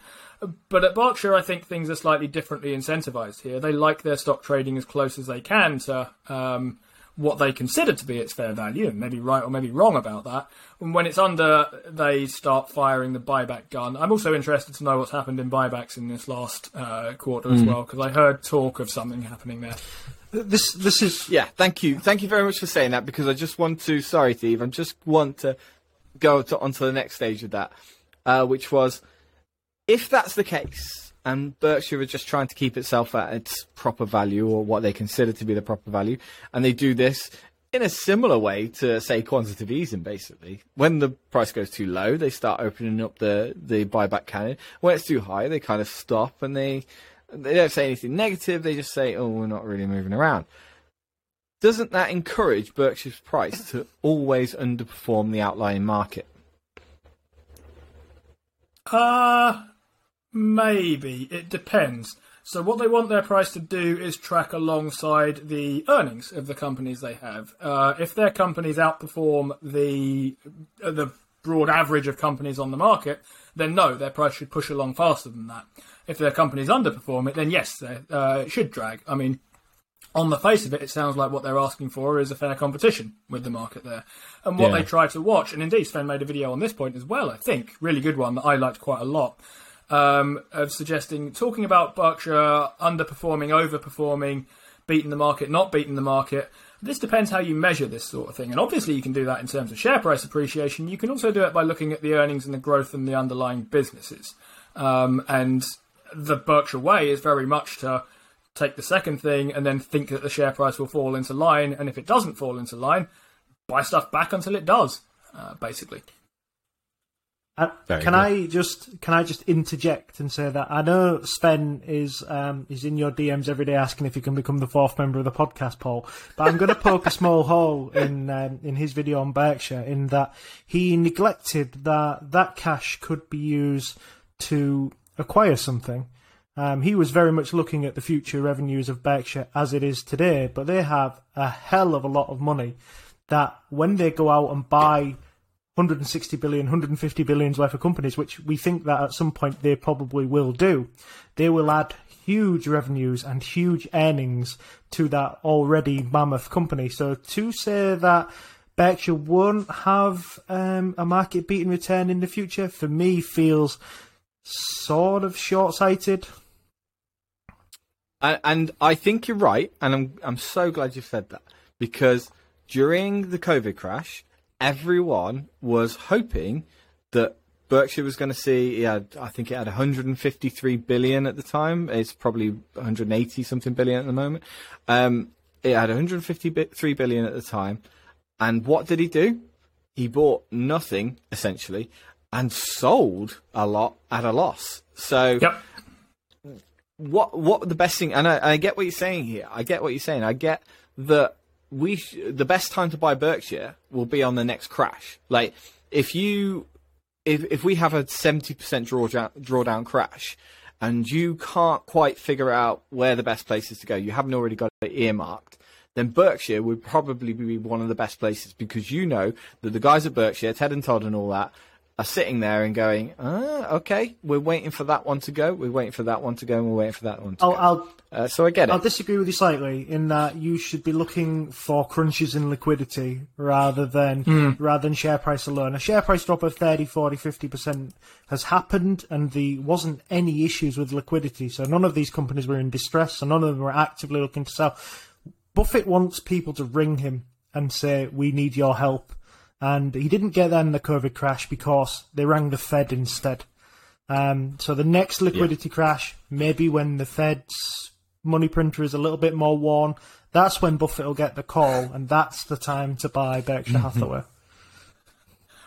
But at Berkshire, I think things are slightly differently incentivized here. They like their stock trading as close as they can to. Um, what they consider to be its fair value, and maybe right or maybe wrong about that. And when it's under, they start firing the buyback gun. I'm also interested to know what's happened in buybacks in this last uh, quarter as well, because I heard talk of something happening there. This this is Yeah, thank you. Thank you very much for saying that because I just want to, sorry, Steve, I just want to go to, onto the next stage of that, uh, which was if that's the case and Berkshire are just trying to keep itself at its proper value or what they consider to be the proper value, and they do this in a similar way to, say, quantitative easing, basically. When the price goes too low, they start opening up the, the buyback cannon. When it's too high, they kind of stop and they they don't say anything negative. They just say, "Oh, we're not really moving around." Doesn't that encourage Berkshire's price to always underperform the outlying market? Uh, maybe. It depends. So, what they want their price to do is track alongside the earnings of the companies they have. Uh, if their companies outperform the uh, the broad average of companies on the market, then no, their price should push along faster than that. If their companies underperform it, then yes, uh, it should drag. I mean, on the face of it, it sounds like what they're asking for is a fair competition with the market there. And what Yeah. they try to watch, and indeed Sven made a video on this point as well, I think, really good one that I liked quite a lot, um, of suggesting, talking about Berkshire underperforming, overperforming, beating the market, not beating the market. This depends how you measure this sort of thing. And obviously, you can do that in terms of share price appreciation. You can also do it by looking at the earnings and the growth in the underlying businesses. Um, and the Berkshire way is very much to take the second thing and then think that the share price will fall into line. And if it doesn't fall into line, buy stuff back until it does, uh, basically. Uh, can good. I just can I just interject and say that I know Sven is um, is in your DMs every day asking if he can become the fourth member of the podcast, Paul. But I'm going to poke a small hole in um, in his video on Berkshire in that he neglected that that cash could be used to acquire something. Um, he was very much looking at the future revenues of Berkshire as it is today, but they have a hell of a lot of money that when they go out and buy 160 billion, 150 billions worth of companies, which we think that at some point they probably will do, they will add huge revenues and huge earnings to that already mammoth company. So to say that Berkshire won't have um, a market beating return in the future, for me, feels sort of short sighted. And, I think you're right, and I'm I'm so glad you said that because during the COVID crash, everyone was hoping that Berkshire was going to see. Yeah, I think it had 153 billion at the time. It's probably 180 something billion at the moment. Um, it had 153 billion at the time, and what did he do? He bought nothing essentially, and sold a lot at a loss. So Yep. What what the best thing and I, I get what you're saying here. I get what you're saying. I get that we sh- the best time to buy berkshire will be on the next crash. Like if you if if we have a 70% drawdown drawdown crash and you can't quite figure out where the best place is to go you haven't already got it earmarked then Berkshire would probably be one of the best places because you know that the guys at Berkshire, Ted and Todd and all that, are sitting there and going, ah, okay, we're waiting for that one to go, we're waiting for that one to go, and we're waiting for that one to I'll, go. I'll Uh, so I get it. I'll disagree with you slightly in that you should be looking for crunches in liquidity rather than rather than share price alone. A share price drop of 30, 40, 50% has happened and there wasn't any issues with liquidity. So none of these companies were in distress, so none of them were actively looking to sell. Buffett wants people to ring him and say, "We need your help." And he didn't get that in the COVID crash because they rang the Fed instead. Um, so the next liquidity crash, maybe when the Fed's money printer is a little bit more worn, that's when Buffett will get the call, and that's the time to buy Berkshire Hathaway.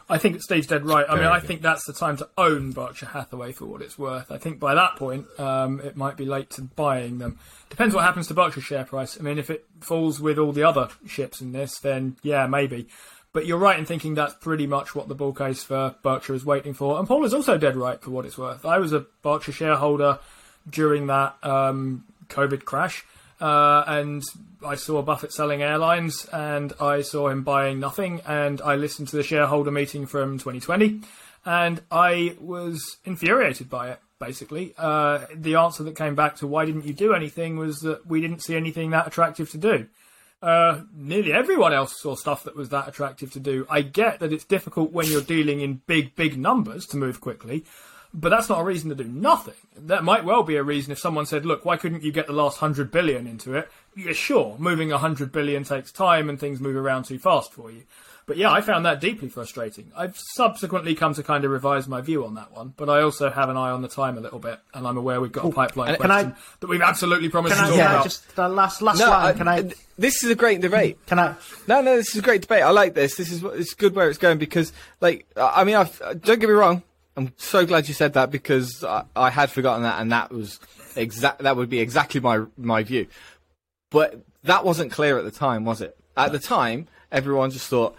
I think Steve's dead right. I mean, I think that's the time to own Berkshire Hathaway for what it's worth. I think by that point, um, it might be late to buying them. Depends what happens to Berkshire share price. I mean, if it falls with all the other ships in this, then yeah, maybe. But you're right in thinking that's pretty much what the bull case for Berkshire is waiting for. And Paul is also dead right for what it's worth. I was a Berkshire shareholder during that um, COVID crash. Uh, and I saw Buffett selling airlines, and I saw him buying nothing. And I listened to the shareholder meeting from 2020, and I was infuriated by it. Basically, uh, the answer that came back to why didn't you do anything was that we didn't see anything that attractive to do. Uh, nearly everyone else saw stuff that was that attractive to do. I get that it's difficult when you're dealing in big, big numbers to move quickly, but that's not a reason to do nothing. That might well be a reason if someone said, look, why couldn't you get the last 100 billion into it? Yeah, sure, moving 100 billion takes time and things move around too fast for you. But yeah, I found that deeply frustrating. I've subsequently come to kind of revise my view on that one, but I also have an eye on the time a little bit, and I'm aware we've got a pipeline and- can I- that we've absolutely promised Can to I, talk yeah, about. just the last last no, line. Can I? th- this is a great debate. Can I? No, no, this is a great debate. I like this. This is what- it's good where it's going because, like, I mean, I've, don't get me wrong. I'm so glad you said that because I, I had forgotten that, and that was exact. That would be exactly my my view. But that wasn't clear at the time, was it? At the time, everyone just thought,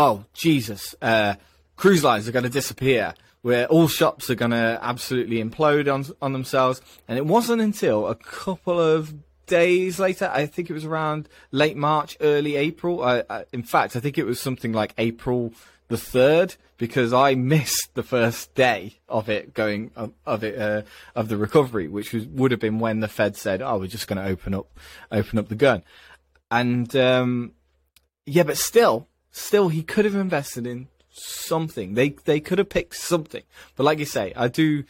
"Oh Jesus, uh, cruise lines are going to disappear." Where all shops are going to absolutely implode on on themselves, and it wasn't until a couple of days later. I think it was around late March, early April. I, I, in fact, I think it was something like April the third because I missed the first day of it going of, of it uh, of the recovery, which was would have been when the Fed said, "Oh, we're just going to open up open up the gun," and um, yeah, but still, still, he could have invested in something. They they could have picked something. But like you say, I do.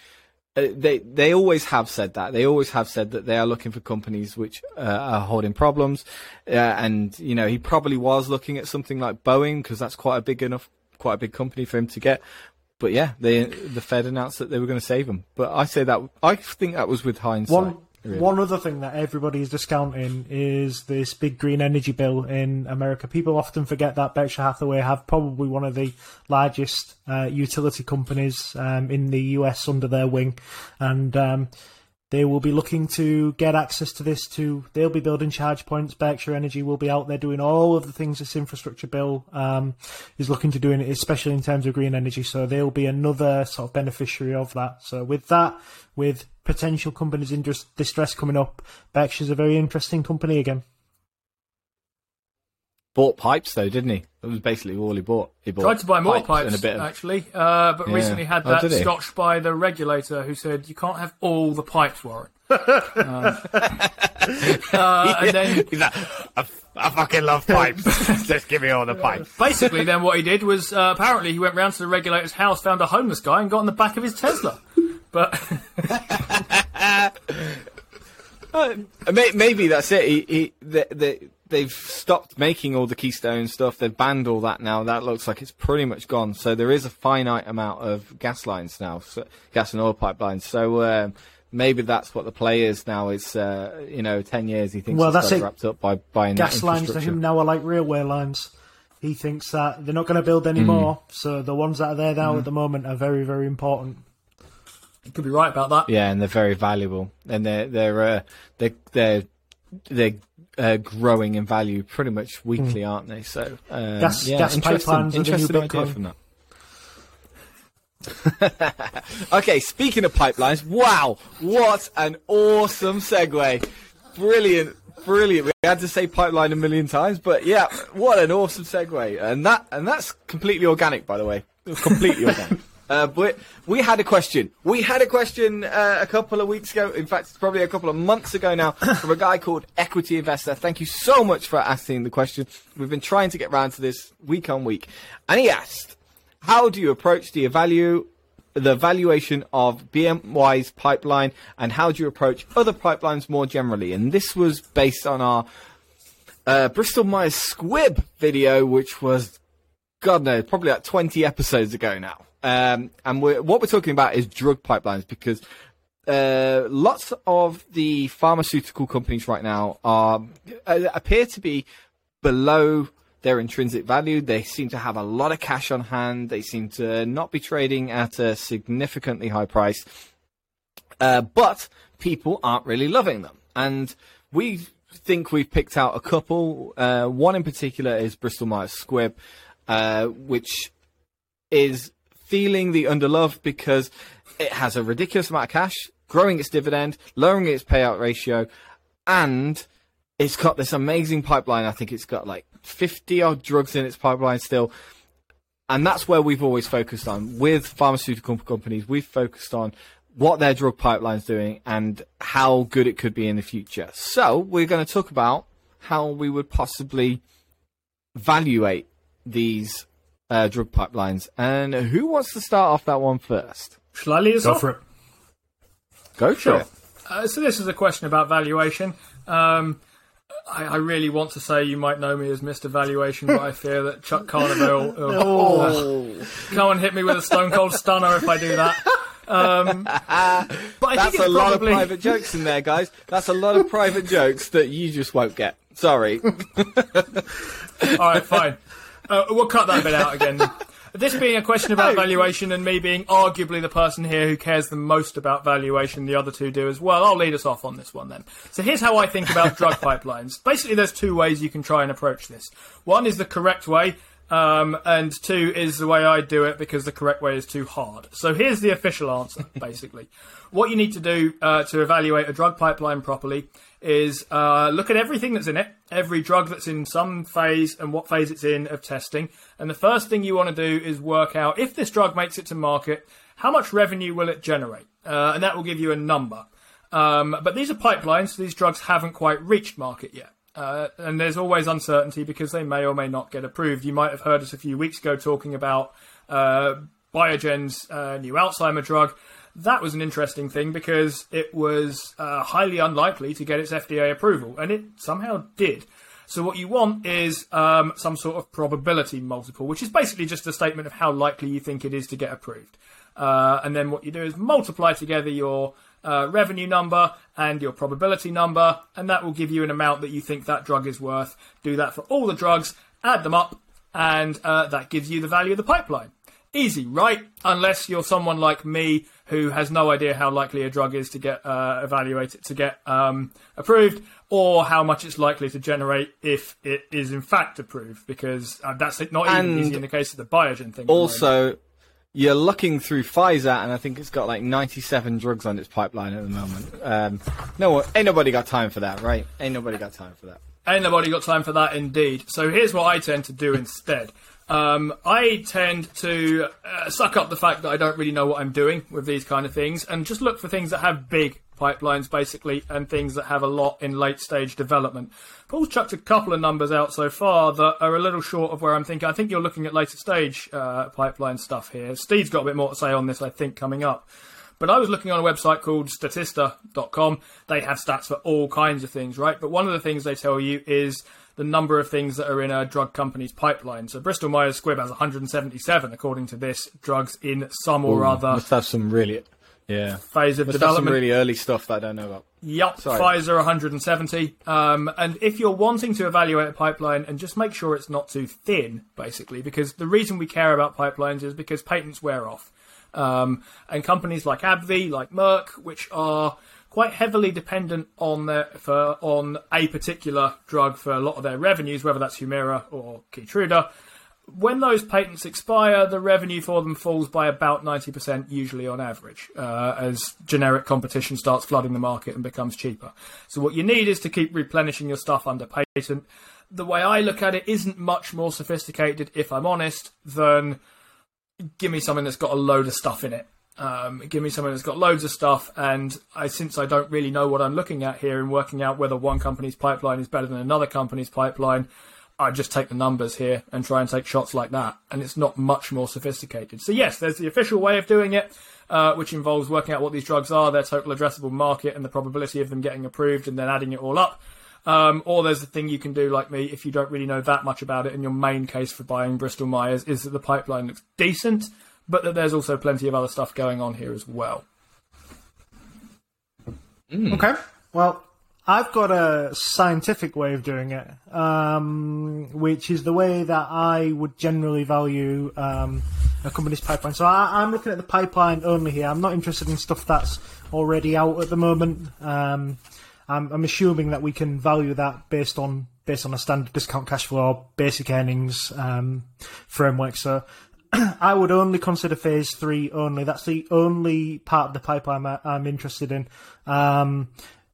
Uh, they they always have said that. They always have said that they are looking for companies which uh, are holding problems. Uh, and you know, he probably was looking at something like Boeing because that's quite a big enough, quite a big company for him to get. But yeah, they the Fed announced that they were going to save him. But I say that I think that was with hindsight. One really. one other thing that everybody is discounting is this big green energy bill in America. People often forget that Berkshire Hathaway have probably one of the largest uh, utility companies um, in the US under their wing, and um, they will be looking to get access to this. To they'll be building charge points. Berkshire Energy will be out there doing all of the things this infrastructure bill um, is looking to do, especially in terms of green energy. So they'll be another sort of beneficiary of that. So with that, with potential companies in distress coming up, Berkshire's a very interesting company again. Bought pipes though, didn't he? That was basically all he bought. He bought Tried to buy more pipes, pipes, and a bit of actually, uh, but Yeah. recently had Oh, that did he? scotched by the regulator who said you can't have all the pipes, Warren. um, uh, and then He's like, I, I fucking love pipes. Just give me all the pipes. basically, then what he did was uh, apparently he went round to the regulator's house, found a homeless guy, and got in the back of his Tesla. But Uh, maybe that's it. He, he, they, they, they've stopped making all the Keystone stuff. They've banned all that now. That looks like it's pretty much gone. So there is a finite amount of gas lines now, so, gas and oil pipelines. So um, maybe that's what the play is now. It's uh, you know, ten years. He thinks Well, it's it. wrapped up by buying Gas that lines to him now are like railway lines. He thinks that they're not going to build any more, so the ones that are there now at the moment are very, very important. you could be right about that. Yeah, and they're very valuable, and they're they're uh, they're they're they're uh, growing in value pretty much weekly, aren't they? So um, Gas- yeah, gas interesting, pipelines the new interesting idea from that. okay, speaking of pipelines, wow, what an awesome segue! Brilliant, brilliant. We had to say pipeline a million times, but yeah, what an awesome segue, and that and that's completely organic, by the way, completely organic. Uh, but we had a question. We had a question uh, a couple of weeks ago. In fact, it's probably a couple of months ago now from a guy called Equity Investor. Thank you so much for asking the question. We've been trying to get round to this week on week, and he asked, "How do you approach the value, the valuation of BMY's pipeline, and how do you approach other pipelines more generally?" And this was based on our uh, Bristol Myers Squibb video, which was God knows, probably like 20 episodes ago now. Um, and we're, what we're talking about is drug pipelines because uh, lots of the pharmaceutical companies right now are uh, appear to be below their intrinsic value. They seem to have a lot of cash on hand. They seem to not be trading at a significantly high price. Uh, but people aren't really loving them. And we think we've picked out a couple. Uh, one in particular is Bristol Myers Squibb, uh, which is feeling the underlove because it has a ridiculous amount of cash, growing its dividend, lowering its payout ratio, and it's got this amazing pipeline. I think it's got like 50 odd drugs in its pipeline still. And that's where we've always focused on. With pharmaceutical companies, we've focused on what their drug pipeline's doing and how good it could be in the future. So we're going to talk about how we would possibly evaluate these uh, drug pipelines. And who wants to start off that one first? Shall I lead us Go off? for it. Go for Sure. it. Uh, so this is a question about valuation. Um, I, I really want to say you might know me as Mr. Valuation, but I fear that Chuck Carnival will, Oh, come and hit me with a stone cold stunner if I do that. Um, but I that's it's a lot of private jokes in there, guys. That's a lot of private jokes that you just won't get. Sorry. all right, fine. Uh, we'll cut that bit out again. This being a question about valuation and me being arguably the person here who cares the most about valuation, the other two do as well. I'll lead us off on this one then. So here's how I think about drug pipelines. Basically, there's two ways you can try and approach this. One is the correct way, um, and two is the way I do it because the correct way is too hard. So here's the official answer, basically. what you need to do uh, to evaluate a drug pipeline properly is uh, look at everything that's in it, every drug that's in some phase and what phase it's in of testing. And the first thing you want to do is work out if this drug makes it to market, how much revenue will it generate? Uh, and that will give you a number. Um, but these are pipelines, so these drugs haven't quite reached market yet. Uh, and there's always uncertainty because they may or may not get approved. You might have heard us a few weeks ago talking about uh, Biogen's uh, new Alzheimer drug. That was an interesting thing because it was uh, highly unlikely to get its FDA approval, and it somehow did. So what you want is um, some sort of probability multiple, which is basically just a statement of how likely you think it is to get approved. Uh, and then what you do is multiply together your uh, revenue number and your probability number, and that will give you an amount that you think that drug is worth. Do that for all the drugs, add them up, and uh, that gives you the value of the pipeline. Easy, right? Unless you're someone like me who has no idea how likely a drug is to get uh, evaluated, to get um, approved, or how much it's likely to generate if it is in fact approved, because uh, that's not even And easy in the case of the Biogen thing. Also, you're looking through Pfizer, and I think it's got like 97 drugs on its pipeline at the moment. Um, no, ain't nobody got time for that, right? Ain't nobody got time for that. Ain't nobody got time for that, indeed. So here's what I tend to do instead. Um, I tend to uh, suck up the fact that I don't really know what I'm doing with these kind of things and just look for things that have big pipelines, basically, and things that have a lot in late stage development. Paul's chucked a couple of numbers out so far that are a little short of where I'm thinking. I think you're looking at later stage uh, pipeline stuff here. Steve's got a bit more to say on this, I think, coming up. But I was looking on a website called Statista.com. They have stats for all kinds of things, right? But one of the things they tell you is the number of things that are in a drug company's pipeline. So Bristol Myers Squibb has 177, according to this, drugs in some or other Must have some really, yeah, phase of must have some development. really early stuff that I don't know about. Yep, Sorry. Pfizer 170. Um, and if you're wanting to evaluate a pipeline, and just make sure it's not too thin, basically, because the reason we care about pipelines is because patents wear off. Um, and companies like AbbVie, like Merck, which are quite heavily dependent on their for on a particular drug for a lot of their revenues, whether that's Humira or Keytruda. When those patents expire, the revenue for them falls by about 90%, usually on average, uh, as generic competition starts flooding the market and becomes cheaper. So, what you need is to keep replenishing your stuff under patent. The way I look at it isn't much more sophisticated, if I'm honest, than give me something that's got a load of stuff in it. Um, give me something that's got loads of stuff, and I, since I don't really know what I'm looking at here and working out whether one company's pipeline is better than another company's pipeline, I just take the numbers here and try and take shots like that, and it's not much more sophisticated. So yes, there's the official way of doing it, uh, which involves working out what these drugs are, their total addressable market, and the probability of them getting approved, and then adding it all up. Um, or there's the thing you can do, like me, if you don't really know that much about it, and your main case for buying Bristol Myers is that the pipeline looks decent, but that there's also plenty of other stuff going on here as well. Okay. Well, I've got a scientific way of doing it, um, which is the way that I would generally value um, a company's pipeline. So I, I'm looking at the pipeline only here. I'm not interested in stuff that's already out at the moment. Um, I'm, I'm assuming that we can value that based on based on a standard discount cash flow basic earnings um, framework. So I would only consider phase three only. That's the only part of the pipeline I, I'm interested in. Um,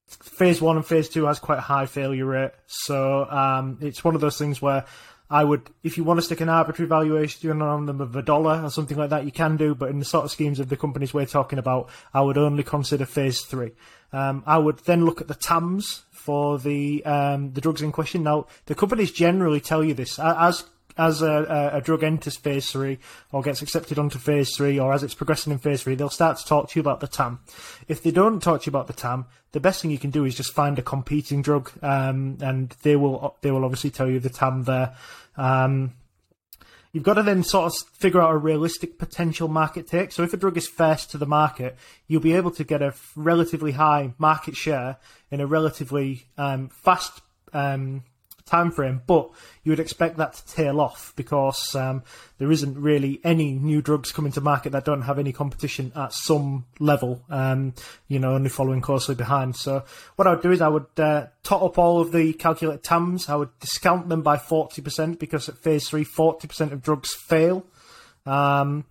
phase one and phase two has quite a high failure rate, so um, it's one of those things where I would, if you want to stick an arbitrary valuation on them of a dollar or something like that, you can do. But in the sort of schemes of the companies we're talking about, I would only consider phase three. Um, I would then look at the TAMs for the um, the drugs in question. Now, the companies generally tell you this as as a, a, drug enters phase three or gets accepted onto phase three or as it's progressing in phase three, they'll start to talk to you about the TAM. If they don't talk to you about the TAM, the best thing you can do is just find a competing drug, um, and they will they will obviously tell you the TAM there. Um, You've got to then sort of figure out a realistic potential market take. So if a drug is first to the market, you'll be able to get a relatively high market share in a relatively um, fast um, time frame, but you would expect that to tail off because um, there isn't really any new drugs coming to market that don't have any competition at some level. Um, you know, only following closely behind. So what I would do is I would uh, tot up all of the calculated TAMs. I would discount them by forty percent because at phase three, 40 percent of drugs fail. Um,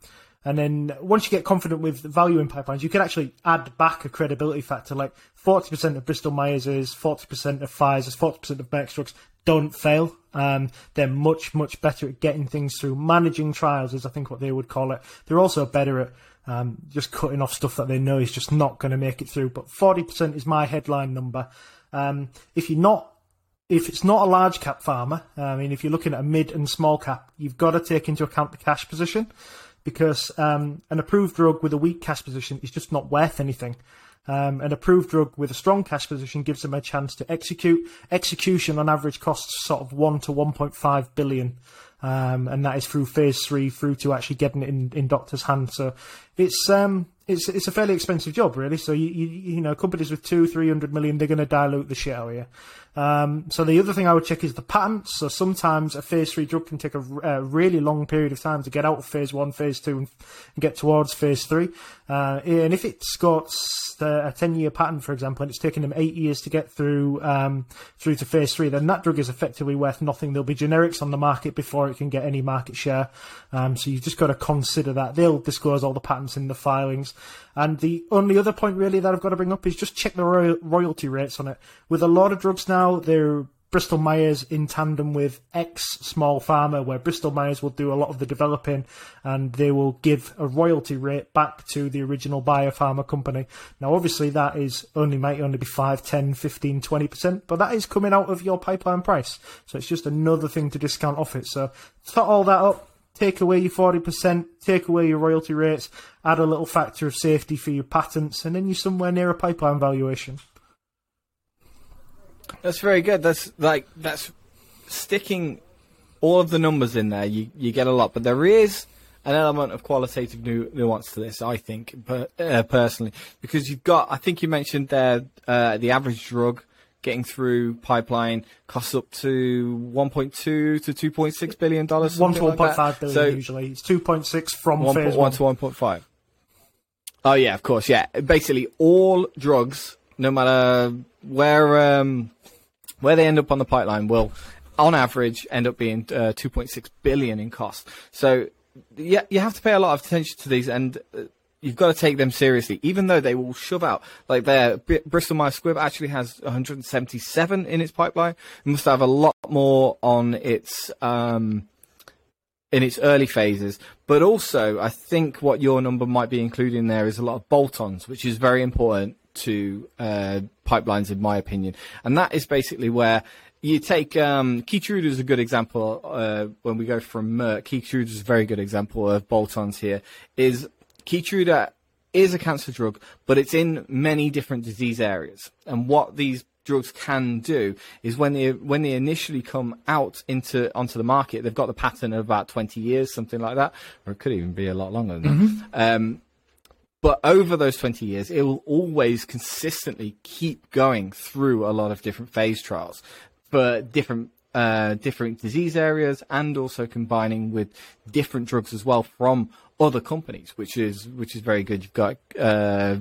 and then once you get confident with valuing pipelines, you can actually add back a credibility factor. Like 40% of Bristol Myers is, 40% of Pfizer's, 40% of Merck's don't fail. Um, they're much, much better at getting things through. Managing trials is, I think, what they would call it. They're also better at um, just cutting off stuff that they know is just not going to make it through. But 40% is my headline number. Um, if you're not if it's not a large cap pharma, I mean, if you're looking at a mid and small cap, you've got to take into account the cash position because um, an approved drug with a weak cash position is just not worth anything. Um, an approved drug with a strong cash position gives them a chance to execute. Execution on average costs sort of one to 1.5 billion. Um, and that is through phase three, through to actually getting it in, in doctors' hands. So it's um, it's it's a fairly expensive job, really. So you you, you know companies with two three hundred million, they're going to dilute the shit out of you. Um, so the other thing I would check is the patents. So sometimes a phase three drug can take a, a really long period of time to get out of phase one, phase two, and, get towards phase three. Uh, and if it's got a ten year patent, for example, and it's taken them eight years to get through um, through to phase three, then that drug is effectively worth nothing. There'll be generics on the market before it can get any market share. Um, so you've just got to consider that. They'll disclose all the patents in the filings. And the only other point really that I've got to bring up is just check the roy- royalty rates on it. With a lot of drugs now, they're Bristol Myers in tandem with X Small Pharma, where Bristol Myers will do a lot of the developing and they will give a royalty rate back to the original biopharma company. Now, obviously, that is only might only be 5, 10, 15, 20%, but that is coming out of your pipeline price. So it's just another thing to discount off it. So tot all that up, take away your 40%, take away your royalty rates, add a little factor of safety for your patents, and then you're somewhere near a pipeline valuation. That's very good. That's like that's sticking all of the numbers in there. You you get a lot, but there is an element of qualitative nu- nuance to this. I think, but uh, personally, because you've got. I think you mentioned there uh, the average drug getting through pipeline costs up to 1.2 to 2.6 billion dollars. One to like 1.5 that. billion So usually. It's 2.6 from one phase point one. one to one point five. Oh yeah, of course, yeah. Basically, all drugs, no matter where um, where they end up on the pipeline, will, on average, end up being uh, two point six billion in cost. So, yeah, you have to pay a lot of attention to these, and uh, you've got to take them seriously, even though they will shove out like their B- Bristol Myers Squibb actually has 177 in its pipeline. It must have a lot more on its. Um, in its early phases, but also I think what your number might be including there is a lot of bolt-ons, which is very important to uh, pipelines, in my opinion. And that is basically where you take um, Keytruda is a good example. Uh, when we go from Merck, Keytruda is a very good example of bolt-ons. Here is Keytruda is a cancer drug, but it's in many different disease areas. And what these drugs can do is when they when they initially come out into onto the market, they've got the patent of about 20 years, something like that, or it could even be a lot longer than that. Um, but over those 20 years, it will always consistently keep going through a lot of different phase trials for different uh, different disease areas and also combining with different drugs as well from other companies, which is which is very good. You've got uh,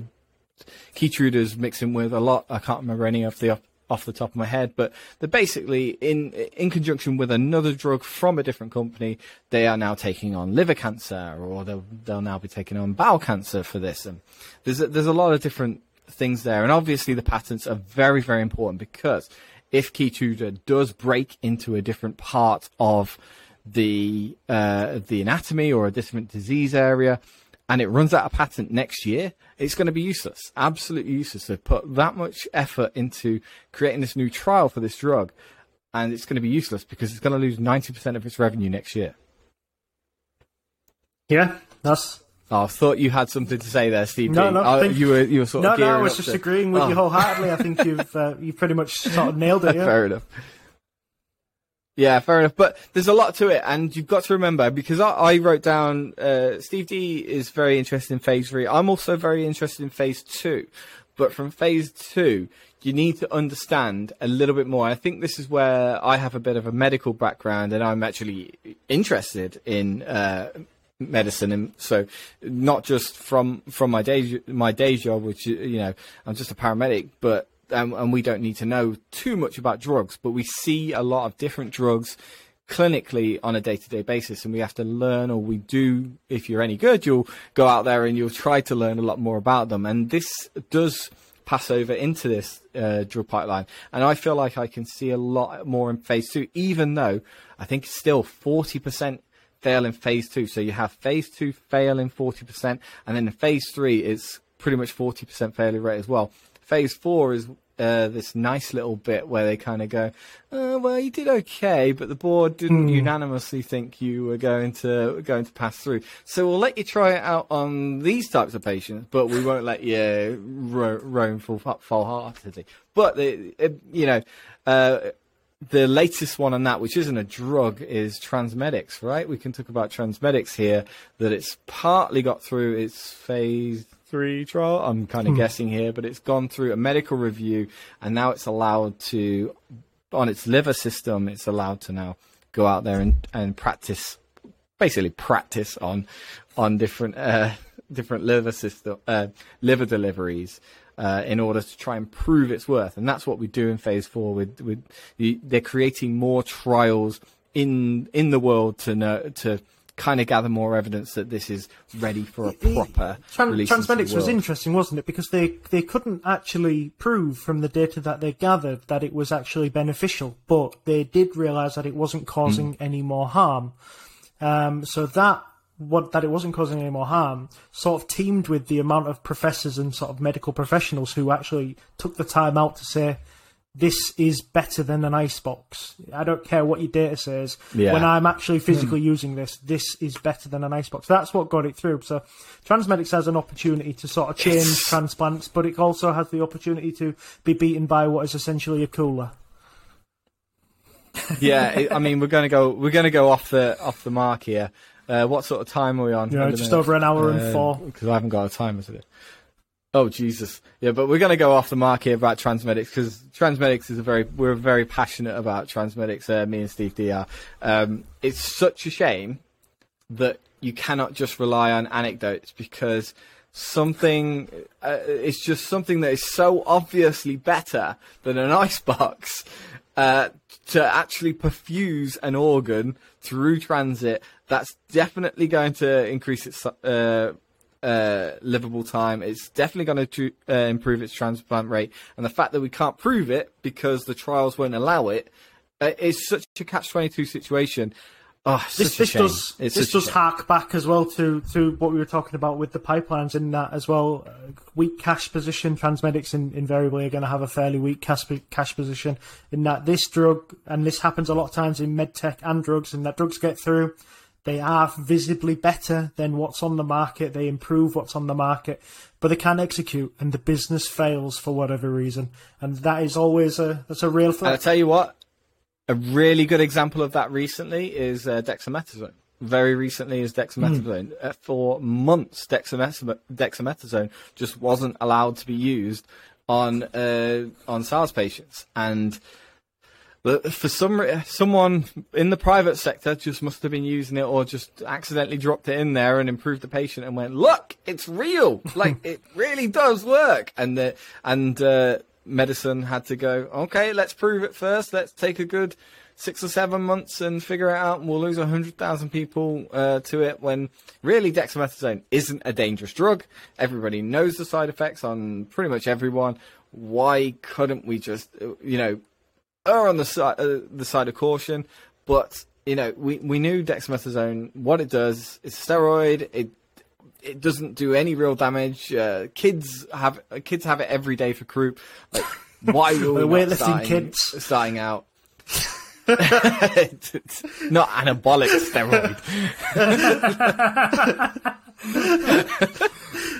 Keytruda's mixing with a lot. I can't remember any of the off, the top of my head, but they're basically in in conjunction with another drug from a different company. They are now taking on liver cancer, or they'll they'll now be taking on bowel cancer for this. And there's a, there's a lot of different things there, and obviously the patents are very very important because if Keytruda does break into a different part of the uh, the anatomy or a different disease area, and it runs out of patent next year, it's going to be useless, absolutely useless. They've put that much effort into creating this new trial for this drug, and it's going to be useless because it's going to lose ninety percent of its revenue next year. Yeah, that's Oh, I thought you had something to say there, Steve. No, no, Oh, think- you were you were sort no, of no. I was just to- agreeing with Oh. you wholeheartedly. I think you've uh, you've pretty much sort of nailed it. Yeah. Fair enough. Yeah, fair enough. But there's a lot to it, and you've got to remember because I, I wrote down uh, Steve D is very interested in phase three. I'm also very interested in phase two, but from phase two, you need to understand a little bit more. I think this is where I have a bit of a medical background, and I'm actually interested in. Uh, medicine and so not just from from my day my day job which you know I'm just a paramedic but um, and we don't need to know too much about drugs but we see a lot of different drugs clinically on a day-to-day basis and we have to learn or we do if you're any good you'll go out there and you'll try to learn a lot more about them and this does pass over into this uh, drug pipeline and I feel like I can see a lot more in phase two even though I think it's still 40% fail in phase two. So you have phase two fail in 40%, and then in phase three, it's pretty much 40% failure rate as well. Phase four is uh, this nice little bit where they kind of go, uh, well, you did okay, but the board didn't unanimously think you were going to going to pass through. So we'll let you try it out on these types of patients, but we won't let you ro- roam full full heartedly. But the, it, you know. Uh, the latest one on that, which isn't a drug, is Transmedics, right? We can talk about Transmedics here, that it's partly got through its phase three trial. I'm kind of guessing here, but it's gone through a medical review and now it's allowed to, on its liver system, it's allowed to now go out there and, and practice, basically practice on, on different, uh, different liver system, uh, liver deliveries uh, in order to try and prove its worth. And that's what we do in phase four. With, with the, they're creating more trials in in the world to know to kind of gather more evidence that this is ready for a proper Tran- release. Transmedics was interesting, wasn't it? Because they, they couldn't actually prove from the data that they gathered that it was actually beneficial, but they did realise that it wasn't causing Hmm. any more harm. Um, so that what that it wasn't causing any more harm sort of teamed with the amount of professors and sort of medical professionals who actually took the time out to say this is better than an icebox. I don't care what your data says. Yeah. When I'm actually physically using this, this is better than an icebox. That's what got it through. So Transmedics has an opportunity to sort of change It's- transplants, but it also has the opportunity to be beaten by what is essentially a cooler. yeah, it, I mean, we're going to go. We're going to go off the off the mark here. Uh, what sort of time are we on? You know, at the just minute? over an hour and four. Because I haven't got a timer today. Oh Jesus! Yeah, but we're going to go off the mark here about Transmedics because Transmedics is a very we're very passionate about Transmedics. Uh, me and Steve D are. Um, it's such a shame that you cannot just rely on anecdotes because something uh, it's just something that is so obviously better than an icebox uh, to actually perfuse an organ through transit that's definitely going to increase its uh, uh, livable time. It's definitely going to uh, improve its transplant rate, and the fact that we can't prove it because the trials won't allow it uh, is such a catch twenty two situation. Oh, This, this shame. does It's this does hark back as well to, to what we were talking about with the pipelines in that as well. Uh, weak cash position. Transmedics in, invariably are going to have a fairly weak cash, cash position in that this drug, and this happens a lot of times in medtech and drugs, and that drugs get through. They are visibly better than what's on the market. They improve what's on the market, but they can't execute, and the business fails for whatever reason. And that is always a that's a real And I threat. tell you what, a really good example of that recently is uh, dexamethasone. Very recently is dexamethasone. Uh, for months, dexameth- dexamethasone just wasn't allowed to be used on uh, on SARS patients, and for some someone in the private sector just must have been using it or just accidentally dropped it in there and improved the patient and went, look, it's real, like it really does work, and the and uh, medicine had to go, okay, let's prove it first. Let's take a good six or seven months and figure it out, and we'll lose 100,000 people uh, to it when really dexamethasone isn't a dangerous drug. Everybody knows the side effects on pretty much everyone. Why couldn't we just, uh, you know, err on the side, uh, the side of caution? But, you know, we, we knew dexamethasone, what it does, it's a steroid, it it doesn't do any real damage. Uh, kids have uh, kids have it every day for croup. Like, why were we not weightlifting starting, kids. starting out? It's not anabolic steroid.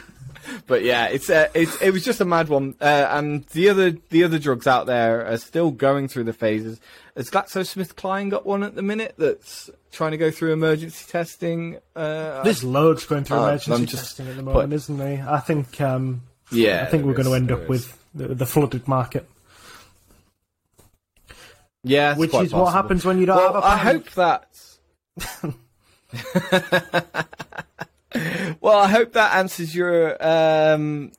but yeah, it's, uh, it's it was just a mad one. Uh, and the other the other drugs out there are still going through the phases. Has GlaxoSmithKline got one at the minute that's trying to go through emergency testing? Uh, There's loads going through Uh, emergency just testing at the moment, isn't there? I think um, yeah, I think we're there going to end up is. with the, the flooded market, yeah, which is what happens when you don't Well, have a. plan. I hope that. well, I hope that answers your um,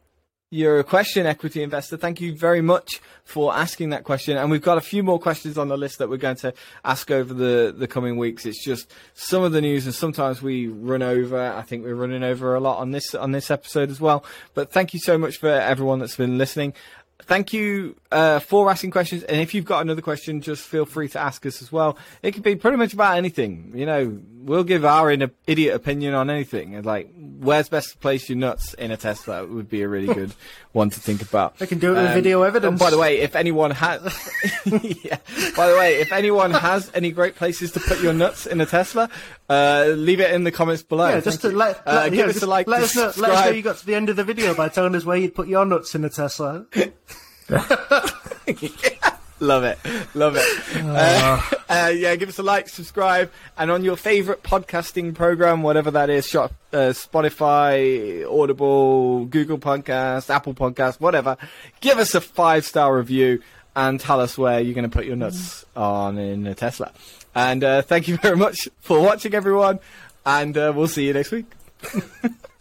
your question, equity investor. Thank you very much for asking that question. And we've got a few more questions on the list that we're going to ask over the, the coming weeks. It's just some of the news, and sometimes we run over. I think we're running over a lot on this on this episode as well. But thank you so much for everyone that's been listening. Thank you uh, for asking questions, and if you've got another question, just feel free to ask us as well. It could be pretty much about anything. You know, we'll give our in- idiot opinion on anything. And, Like, where's best to place your nuts in a Tesla would be a really good one to think about. They can do it with Um, video evidence. oh, by the way, if anyone has, yeah. By the way, if anyone has any great places to put your nuts in a Tesla, uh, leave it in the comments below. yeah, just Thank to you. let, Uh, let- give yeah, us a like, Let us, know, let us know you got to the end of the video by telling us where you'd put your nuts in a Tesla. Love it, love it. Uh, uh, yeah, give us a like, subscribe, and on your favourite podcasting program, whatever that is, shot, uh, Spotify, Audible, Google Podcast, Apple Podcast, whatever. Give us a five star review and tell us where you're going to put your nuts on in a Tesla. And uh, thank you very much for watching, everyone, and uh, we'll see you next week.